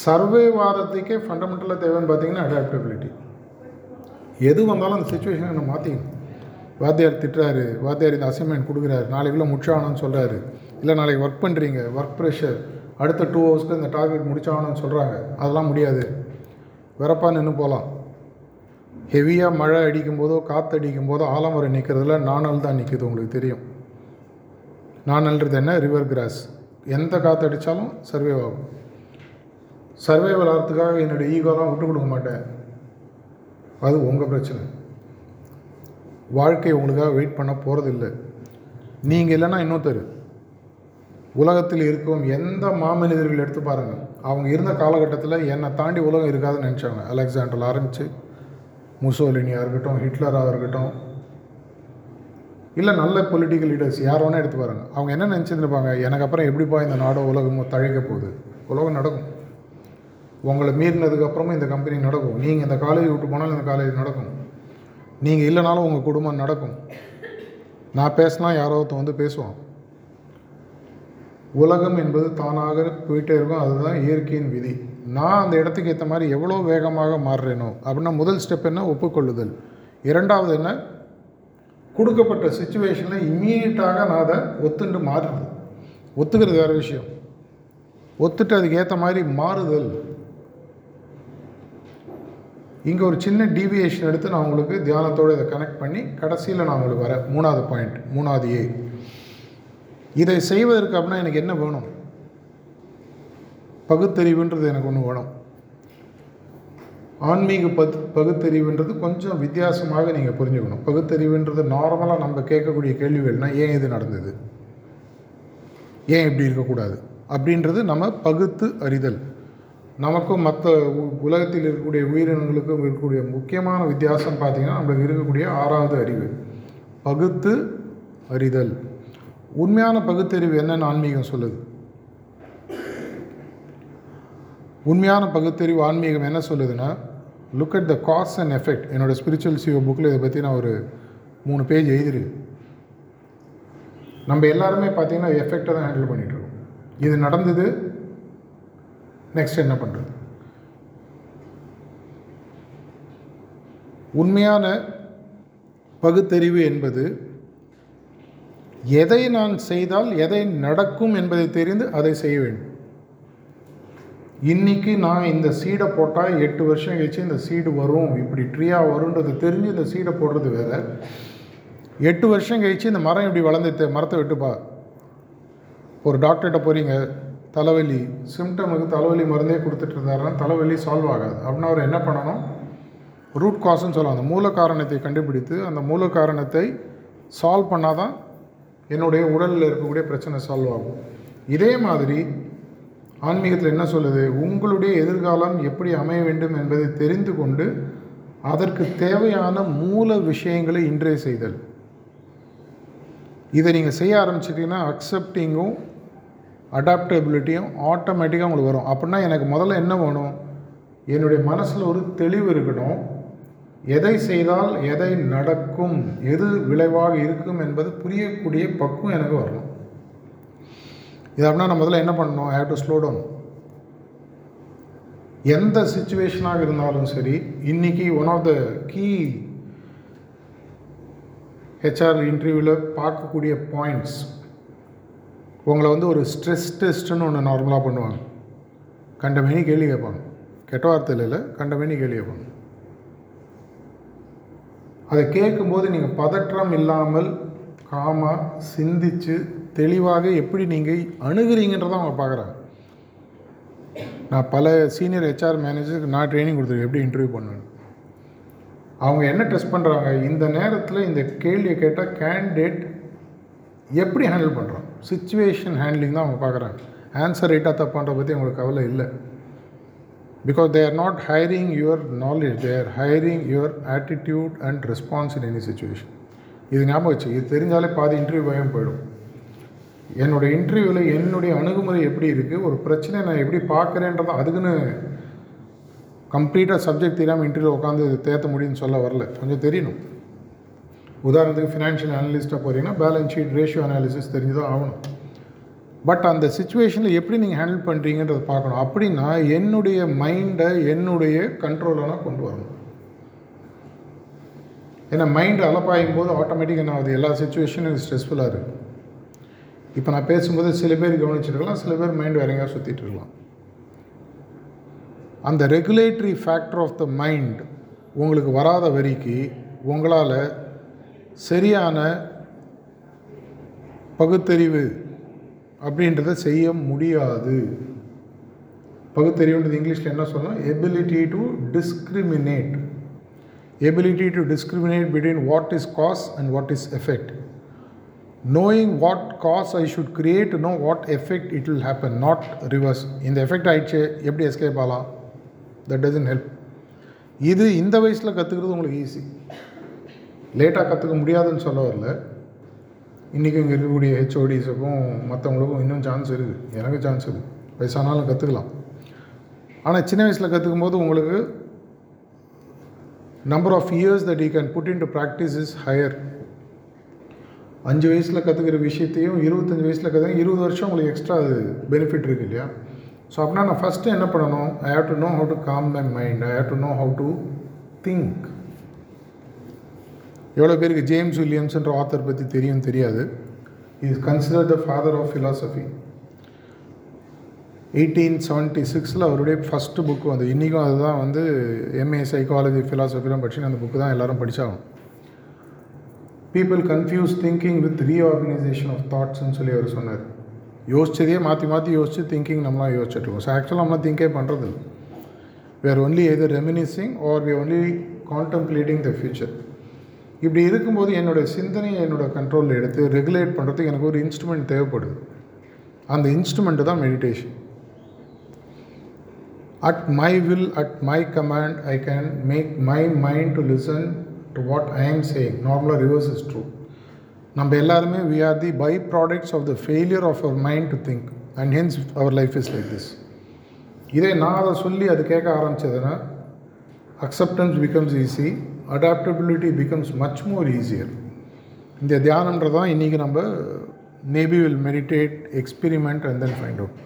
[SPEAKER 1] சர்வே வாதத்துக்கே ஃபண்டமெண்டலாக தேவைன்னு பார்த்தீங்கன்னா அடாப்டபிலிட்டி எது வந்தாலும் அந்த சுச்சுவேஷனை நம்ம மாற்றிக்கணும் வாத்தியார் திட்டுறாரு வாத்தியார் இந்த அசைன்மெண்ட் கொடுக்குறாரு நாளைக்குள்ளே முடிச்சாகணும்னு சொல்கிறாரு இல்லை நாளைக்கு ஒர்க் பண்ணுறீங்க ஒர்க் ப்ரெஷர் அடுத்த டூ ஹவர்ஸ்க்கு இந்த டார்கெட் முடிச்சாகணும்னு சொல்கிறாங்க அதெல்லாம் முடியாது. வெறப்பாக நின்று போகலாம் ஹெவியாக மழை அடிக்கும்போதோ காற்று அடிக்கும்போதோ ஆலமரம் நிற்கிறதுல நாணல் தான் நிற்கிது உங்களுக்கு தெரியும். நாணல்ன்றது என்ன? ரிவர் கிராஸ் எந்த காற்று அடித்தாலும் சர்வே ஆகும். சர்வைவல் ஆகிறதுக்காக என்னுடைய ஈகோலாம் விட்டு கொடுக்க மாட்டேன். அது உங்கள் பிரச்சனை. வாழ்க்கை உங்களுக்காக வெயிட் பண்ண போகிறதில்ல நீங்கள் இல்லைன்னா இன்னொருத்தர். உலகத்தில் இருக்கும் எந்த மாமனிதர்கள் எடுத்து பாருங்கள் அவங்க இருந்த காலகட்டத்தில் என்னை தாண்டி உலகம் இருக்காதுன்னு நினச்சாங்க அலெக்சாண்டரில் ஆரம்பித்து முசோலினியாக இருக்கட்டும் ஹிட்லராக இருக்கட்டும். இல்லை நல்ல பொலிட்டிக்கல் லீடர்ஸ் யார் வேணால் எடுத்து பாருங்கள் அவங்க என்ன நினச்சிருந்துருப்பாங்க? எனக்கு அப்புறம் எப்படிப்பா இந்த நாடோ உலகமோ தழைக்க போகுது? உலகம் நடக்கும். உங்களை மீறினதுக்கப்புறமும் இந்த கம்பெனி நடக்கும். நீங்கள் இந்த காலேஜ் விட்டு போனாலும் இந்த காலேஜ் நடக்கும். நீங்கள் இல்லைனாலும் உங்கள் குடும்பம் நடக்கும். நான் பேசினா யாரோ ஒருத்தன் வந்து பேசுவான். உலகம் என்பது தானாக போயிட்டே இருக்கும். அதுதான் இயற்கையின் விதி. நான் அந்த இடத்துக்கு ஏற்ற மாதிரி எவ்வளோ வேகமாக மாறுறேனோ அப்படின்னா முதல் ஸ்டெப் என்ன? ஒப்புக்கொள்ளுதல். இரண்டாவது என்ன? கொடுக்கப்பட்ட சுச்சுவேஷனில் இம்மீடியட்டாக நான் அதை ஒத்துண்டு மாறுறது. ஒத்துக்கிறது வேறு விஷயம். ஒத்துட்டு அதுக்கு ஏற்ற மாதிரி மாறுதல். இங்கே ஒரு சின்ன டீவியேஷன் எடுத்து நான் உங்களுக்கு தியானத்தோடு இதை கனெக்ட் பண்ணி கடைசியில் நான் உங்களுக்கு வரேன் மூணாவது பாயிண்ட் மூணாவது ஏ இதை செய்வதற்கு அப்படின்னா எனக்கு என்ன வேணும்? பகுத்தறிவுன்றது எனக்கு ஒன்று வேணும். ஆன்மீக பத் பகுத்தறிவுன்றது கொஞ்சம் வித்தியாசமாக நீங்கள் புரிஞ்சுக்கணும். பகுத்தறிவுன்றது நார்மலாக நம்ம கேட்கக்கூடிய கேள்விகள்னால் ஏன் இது நடந்தது? ஏன் இப்படி இருக்கக்கூடாது? அப்படின்றது நம்ம பகுத்து அறிதல். நமக்கும் மற்ற உ- உலகத்தில் இருக்கக்கூடிய உயிரினங்களுக்கும் இருக்கக்கூடிய முக்கியமான வித்தியாசம் பார்த்திங்கன்னா நம்மளுக்கு இருக்கக்கூடிய ஆறாவது அறிவு. பகுத்து அறிதல். உண்மையான பகுத்தறிவு என்னென்னு ஆன்மீகம் சொல்லுது. உண்மையான பகுத்தறிவு ஆன்மீகம் என்ன சொல்லுதுன்னா look at the cause and effect என்னோடய ஸ்பிரிச்சுவல் சிஓ புக்கில் இதை பற்றி நான் ஒரு மூணு பேஜ் எழுதிருக்கு நம்ம எல்லாருமே பார்த்தீங்கன்னா எஃபெக்டை தான் ஹேண்டில் பண்ணிகிட்ருக்கோம் இது நடந்தது நெக்ஸ்ட் என்ன பண்ணுறது உண்மையான பகுத்தறிவு என்பது எதை நான் செய்தால் எதை நடக்கும் என்பதை தெரிந்து அதை செய்ய வேண்டும். இன்னைக்கு நான் இந்த சீடை போட்டால் எட்டு வருஷம் கழிச்சு இந்த சீடு வரும் இப்படி ட்ரீயாக வரும்ன்றது தெரிஞ்சு இந்த சீடை போடுறது வேறு. எட்டு வருஷம் கழிச்சு இந்த மரம் இப்படி வளர்ந்துட்டு மரத்தை விட்டுப்பா. ஒரு டாக்டர்கிட்ட போகிறீங்க தலைவலி சிம்டமுக்கு தலைவலி மருந்தே கொடுத்துட்டு இருந்தாருன்னா தலைவலி சால்வ் ஆகாது. அப்படின்னா அவர் என்ன பண்ணணும்? ரூட் காஸ்ன்னு சொல்லலாம் அந்த மூல காரணத்தை கண்டுபிடித்து அந்த மூல காரணத்தை சால்வ் பண்ணால் தான் என்னுடைய உடலில் இருக்கக்கூடிய பிரச்சனை சால்வ் ஆகும். இதே மாதிரி ஆன்மீகத்தில் என்ன சொல்லுது? உங்களுடைய எதிர்காலம் எப்படி அமைய வேண்டும் என்பதை தெரிந்து கொண்டு அதற்கு தேவையான மூல விஷயங்களை இன்றே செய்தல். இதை நீங்கள் செய்ய ஆரம்பிச்சிட்டிங்கன்னா அக்செப்டிங்கும் அடாப்டபிலிட்டியும் ஆட்டோமேட்டிக்காக உங்களுக்கு வரும். அப்படின்னா எனக்கு முதல்ல என்ன வேணும்? என்னுடைய மனசில் ஒரு தெளிவு இருக்கணும். எதை செய்தால் எதை நடக்கும் எது விளைவாக இருக்கும் என்பது புரியக்கூடிய பக்குவம் எனக்கு வரணும். இது அப்படின்னா நான் முதல்ல என்ன பண்ணணும்? I have to slow down எந்த சுச்சுவேஷனாக இருந்தாலும் சரி இன்னைக்கு one of the key HR இன்டர்வியூவில் பார்க்கக்கூடிய பாயிண்ட்ஸ் உங்களை வந்து ஒரு ஸ்ட்ரெஸ் டெஸ்ட்டுன்னு ஒன்று நார்மலாக பண்ணுவாங்க. கண்டமேனி கேள்வி கேட்பாங்க. கெட்ட வார்த்தையில் இல்லை கண்டமேனி கேள்வி கேட்பாங்க. அதை கேட்கும்போது நீங்கள் பதற்றம் இல்லாமல் காமாக சிந்திச்சு தெளிவாக எப்படி நீங்கள் அணுகிறீங்கன்றதை அவங்க பார்க்குறாங்க. நான் பல சீனியர் ஹெச்ஆர் மேனேஜருக்கு நான் ட்ரைனிங் கொடுத்துருக்கேன் எப்படி இன்டர்வியூ பண்ணணும் அவங்க என்ன டெஸ்ட் பண்ணுறாங்க இந்த நேரத்தில் இந்த கேள்வியை கேட்டால் கேண்டிடேட் எப்படி ஹேண்டில் பண்ணுறோம் சுச்சுவேஷன் ஹேண்ட்லிங் தான் அவங்க பார்க்குறாங்க. ஆன்சர் ரைட்டாக தப்பான்ற பற்றி அவங்களுக்கு கவலை இல்லை. Because they are not hiring your knowledge they are hiring your attitude and response in any situation இது ஞாபகம் வச்சு இது தெரிஞ்சாலே பாதி இன்டர்வியூ பயம் போயிடும். என்னுடைய இன்டர்வியூவில் என்னுடைய அணுகுமுறை எப்படி இருக்குது ஒரு பிரச்சனை நான் எப்படி பார்க்குறேன்றதை அதுக்குன்னு கம்ப்ளீட்டாக சப்ஜெக்ட் தெரியாமல் இன்டர்வியூ உட்காந்து தேத்த முடியும்னு சொல்ல வரல. கொஞ்சம் தெரியணும். உதாரணத்துக்கு ஃபினான்ஷியல் அனலிஸ்ட்டாக போகிறீங்கன்னா பேலன்ஸ் ஷீட் ரேஷியோ அனாலிசிஸ் தெரிஞ்சு தான் ஆகணும். பட் அந்த சுச்சுவேஷனில் எப்படி நீங்கள் ஹேண்டில் பண்ணுறீங்கன்றதை பார்க்கணும். அப்படின்னா என்னுடைய மைண்டை என்னுடைய கண்ட்ரோலாக கொண்டு வரணும். ஏன்னா மைண்டு அலப்பாயும் போது ஆட்டோமேட்டிக்காக என்ன ஆகுது? எல்லா சுச்சுவேஷனும் ஸ்ட்ரெஸ்ஃபுல்லாக இருக்குது இப்போ நான் பேசும்போது சில பேர் கவனிச்சிருக்கலாம் சில பேர் மைண்ட் வேற எங்கேயா சுற்றிட்டு இருக்கலாம். அந்த regulatory factor of the mind உங்களுக்கு வராத வரிக்கு உங்களால் சரியான பகுத்தறிவு அப்படின்றத செய்ய முடியாது. பகுத்தறிவுன்றது இங்கிலீஷில் என்ன சொல்லலாம் ability to discriminate ability to discriminate between what is cause and what is effect knowing what cause I should create know what effect it will happen not reverse இந்த எஃபெக்ட் ஆயிடுச்சு எப்படி எஸ்கேப் ஆகலாம்? தட் டசன் ஹெல்ப் இது இந்த வயசில் கற்றுக்கிறது உங்களுக்கு easy லேட்டாக கற்றுக்க முடியாதுன்னு சொல்ல வரல. இன்றைக்கும் இங்கே இருக்கக்கூடிய ஹெச்ஓடிஸுக்கும் மற்றவங்களுக்கும் இன்னும் சான்ஸ் இருக்குது. எனக்கு சான்ஸ் இருக்குது. வயசானாலும் கற்றுக்கலாம் ஆனால் சின்ன வயசில் கற்றுக்கும் போது உங்களுக்கு number of years that you can put into practice is higher அஞ்சு வயசில் கற்றுக்கிற விஷயத்தையும் இருபத்தஞ்சி வயசில் கற்றுக்க இருபது வருஷம் உங்களுக்கு எக்ஸ்ட்ரா அது பெனிஃபிட் இருக்குது இல்லையா? ஸோ அப்படின்னா நான் ஃபஸ்ட்டு என்ன பண்ணணும்? I have to know how to calm my mind I have to know how to think எவ்வளோ பேருக்கு ஜேம்ஸ் வில்லியம்ஸ்ன்ற ஆத்தர் பற்றி தெரியும் தெரியாது. Is consider the father of philosophy eighteen seventy சிக்ஸில் அவருடைய ஃபஸ்ட்டு புக்கு வந்து இன்றைக்கும் அதுதான் வந்து எம்ஏ சைக்காலஜி ஃபிலாசபிலாம் படிச்சு அந்த புக்கு தான் எல்லோரும் படித்தாகும் people confuse thinking with reorganisation of தாட்ஸ்னு சொல்லி அவர் சொன்னார். யோசிச்சதையே மாற்றி மாற்றி யோசித்து திங்கிங் நம்மளாம் யோசிச்சுட்ருக்கோம் ஸோ ஆக்சுவலாக நம்மளாம் திங்கே பண்ணுறது இல்லை we are only either reminiscing or we are only contemplating இப்படி இருக்கும்போது என்னோடய சிந்தனையை என்னோடய கண்ட்ரோலில் எடுத்து ரெகுலேட் பண்ணுறதுக்கு எனக்கு ஒரு இன்ஸ்ட்ருமெண்ட் தேவைப்படுது. அந்த இன்ஸ்ட்ருமெண்ட்டு தான் meditation at my will at my command I can make my mind to listen to what I am saying நார்மலாக ரிவர்ஸ் இஸ் ட்ரூ நம்ம எல்லாருமே we are the by products of the failure of our mind to think and hence our life is like this இதே நான் அதை சொல்லி அது கேட்க ஆரம்பிச்சதுன்னா acceptance becomes easy adaptability becomes much more easier இந்த தியானன்றது தான் இன்றைக்கி நம்ம maybe will meditate experiment and then find out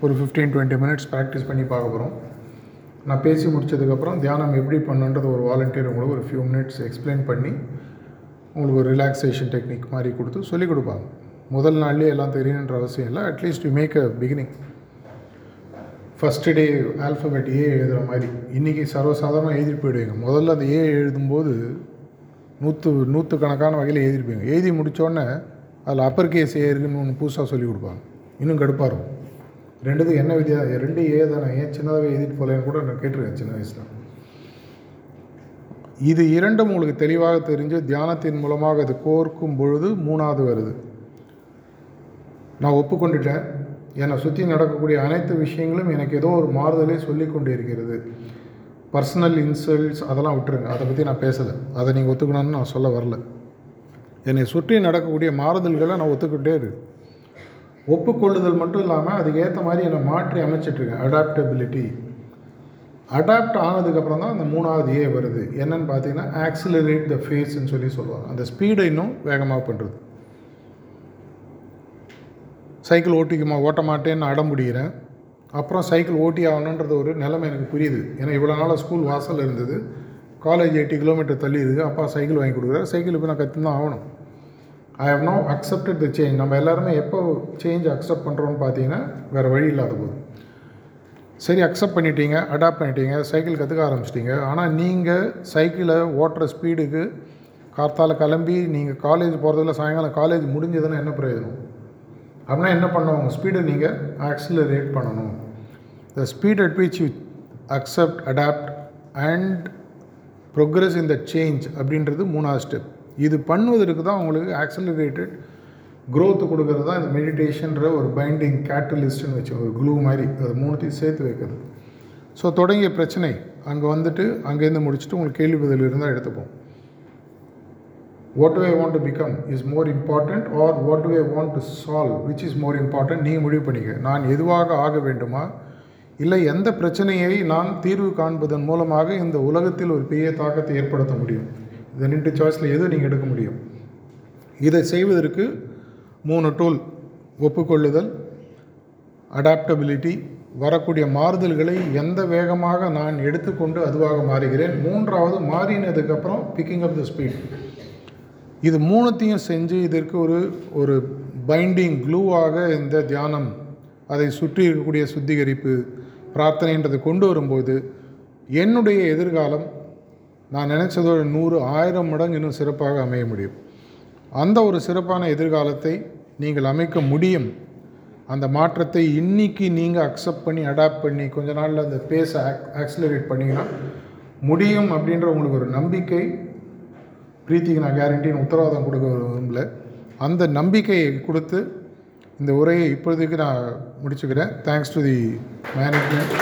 [SPEAKER 1] ஒரு ஃபிஃப்டீன் டுவெண்ட்டி மினிட்ஸ் ப்ராக்டிஸ் பண்ணி பார்க்க போகிறோம் நான் பேசி முடிச்சதுக்கப்புறம் தியானம் எப்படி பண்ணுன்றது ஒரு வாலண்டியர் உங்களுக்கு ஒரு ஃபியூ மினிட்ஸ் எக்ஸ்பிளைன் பண்ணி உங்களுக்கு ஒரு ரிலாக்ஸேஷன் டெக்னிக் மாதிரி கொடுத்து சொல்லிக் கொடுப்பாங்க. முதல் நாள்லேயே எல்லாம் தெரியணுன்ற அவசியம் இல்லை. At least you make a beginning first day alphabet A எழுதுகிற மாதிரி. இன்றைக்கி சர்வசாதாரணமாக எழுதிட்டு போயிடுவீங்க. முதல்ல அந்த ஏ எழுதும்போது நூற்று நூற்று கணக்கான வகையில் எழுதிருப்பீங்க எழுதி முடித்தோடனே அதில் அப்பர் கேஸ் ஏ இருக்குன்னு ஒன்று புதுசாக சொல்லி கொடுப்பாங்க. இன்னும் கடுப்பாக இருக்கும். ரெண்டுத்துக்கு என்ன வித்தியா ரெண்டு ஏ தானே. ஏன் சின்னதாகவே எழுதிட்டு போகலன்னு கூட நான் கேட்டிருக்கேன் சின்ன வயசில். இது இரண்டும் உங்களுக்கு தெளிவாக தெரிஞ்சு தியானத்தின் மூலமாக அது கோர்க்கும் பொழுது மூணாவது வருது. நான் ஒப்புக்கொண்டுட்டேன். என்னை சுற்றி நடக்கக்கூடிய அனைத்து விஷயங்களும் எனக்கு ஏதோ ஒரு மாறுதலே சொல்லி கொண்டு இருக்கிறது பர்சனல் இன்சல்ட்ஸ் அதெல்லாம் விட்டுருங்க. அதை பற்றி நான் பேசலை. அதை நீங்கள் ஒத்துக்கணும்னு நான் சொல்ல வரல. என்னை சுற்றி நடக்கக்கூடிய மாறுதல்களை நான் ஒத்துக்கிட்டே இருக்கு. ஒப்புக்கொள்ளுதல் மட்டும் இல்லாமல் அதுக்கேற்ற மாதிரி என்னை மாற்றி அமைச்சிட்ருக்கேன் அடாப்டபிலிட்டி அடாப்ட் ஆனதுக்கப்புறம் தான் அந்த மூணாவது ஏ வருது. என்னன்னு பார்த்தீங்கன்னா ஆக்சிலரேட் த ஃபேஸ்ன்னு சொல்லி சொல்லுவாங்க. அந்த ஸ்பீடை இன்னும் வேகமாக பண்ணுறது சைக்கிள் ஓட்டிக்குமா ஓட்ட மாட்டேன்னு அடம் முடிகிறேன் அப்புறம் சைக்கிள் ஓட்டி ஆகணுன்றது ஒரு நிலைமை எனக்கு புரியுது. ஏன்னா இவ்வளோ நாளாக ஸ்கூல் வாசல் இருந்தது. காலேஜ் எயிட்டி கிலோமீட்டர் தள்ளி இருக்குது. அப்பா சைக்கிள் வாங்கி கொடுக்குறாரு. சைக்கிள் இப்போ நான் கற்று தான் ஆகணும். I have no accepted the change நம்ம எல்லாருமே எப்போ சேஞ்ச் அக்செப்ட் பண்ணுறோன்னு பார்த்தீங்கன்னா வேறு வழி இல்லாத போது. சரி அக்செப்ட் பண்ணிட்டீங்க அடாப்ட் பண்ணிட்டீங்க சைக்கிள் கற்றுக்க ஆரம்பிச்சிட்டிங்க. ஆனால் நீங்கள் சைக்கிளை ஓட்டுற ஸ்பீடுக்கு கார்த்தால் கிளம்பி நீங்கள் காலேஜ் போகிறதுல சாயங்காலம் காலேஜ் முடிஞ்சதுன்னா என்ன பிரயோஜனம்? அப்படின்னா என்ன பண்ணுவாங்க ஸ்பீடை நீங்கள் ஆக்சிலரேட் பண்ணணும். The speed at which you accept adapt and progress in the change அப்படின்றது மூணாவது ஸ்டெப் இது பண்ணுவதற்கு தான் உங்களுக்கு ஆக்சிலரேட்டட் க்ரோத்து கொடுக்கறது தான் இந்த மெடிடேஷன்ற ஒரு பைண்டிங் கேட்டலிஸ்ட்னு வச்சு ஒரு க்ளூ மாதிரி. அது மூணுத்தையும் சேர்த்து வைக்கிறது. ஸோ தொடங்கிய பிரச்சனை. அங்கே வந்துட்டு அங்கேருந்து முடிச்சுட்டு உங்களுக்கு கேள்வி பதில் இருந்தால் எடுத்துப்போம். What do I want to become is more important or what do I want to solve which is more important நீங்கள் முடிவு பண்ணிக்க. நான் எதுவாக ஆக வேண்டுமா? இல்லை எந்த பிரச்சனையை நான் தீர்வு காண்பதன் மூலமாக இந்த உலகத்தில் ஒரு பெரிய தாக்கத்தை ஏற்படுத்த முடியும்? இந்த ரெண்டு சாய்ஸில் எது நீங்கள் எடுக்க முடியும்? இதை செய்வதற்கு மூணு டூல் ஒப்புக்கொள்ளுதல் அடாப்டபிலிட்டி வரக்கூடிய மாறுதல்களை எந்த வேகமாக நான் எடுத்துக்கொண்டு அதுவாக மாறுகிறேன்? மூன்றாவது மாறினதுக்கப்புறம் பிக்கிங் அப் த ஸ்பீட் இது மூணுத்தையும் செஞ்சு இதற்கு ஒரு ஒரு பைண்டிங் க்ளூவாக இந்த தியானம் அதை சுற்றி இருக்கக்கூடிய சுத்திகரிப்பு பிரார்த்தனைன்றதை கொண்டு வரும்போது என்னுடைய எதிர்காலம் நான் நினச்சதோட நூறு ஆயிரம் மடங்கு இன்னும் சிறப்பாக அமைய முடியும். அந்த ஒரு சிறப்பான எதிர்காலத்தை நீங்கள் அமைக்க முடியும். அந்த மாற்றத்தை இன்னைக்கு நீங்கள் அக்செப்ட் பண்ணி அடாப்ட் பண்ணி கொஞ்ச நாளில் அந்த பேஸை ஆக் ஆக்சிலரேட் பண்ணிங்கன்னா முடியும் அப்படின்ற உங்களுக்கு ஒரு நம்பிக்கை பிரீத்திக்கு நான் கேரண்டின்னு உத்தரவாதம் கொடுக்க விரும்பல. அந்த நம்பிக்கையை கொடுத்து இந்த உரையை இப்பொழுதுக்கு நான் முடிச்சுக்கிறேன். Thanks to the management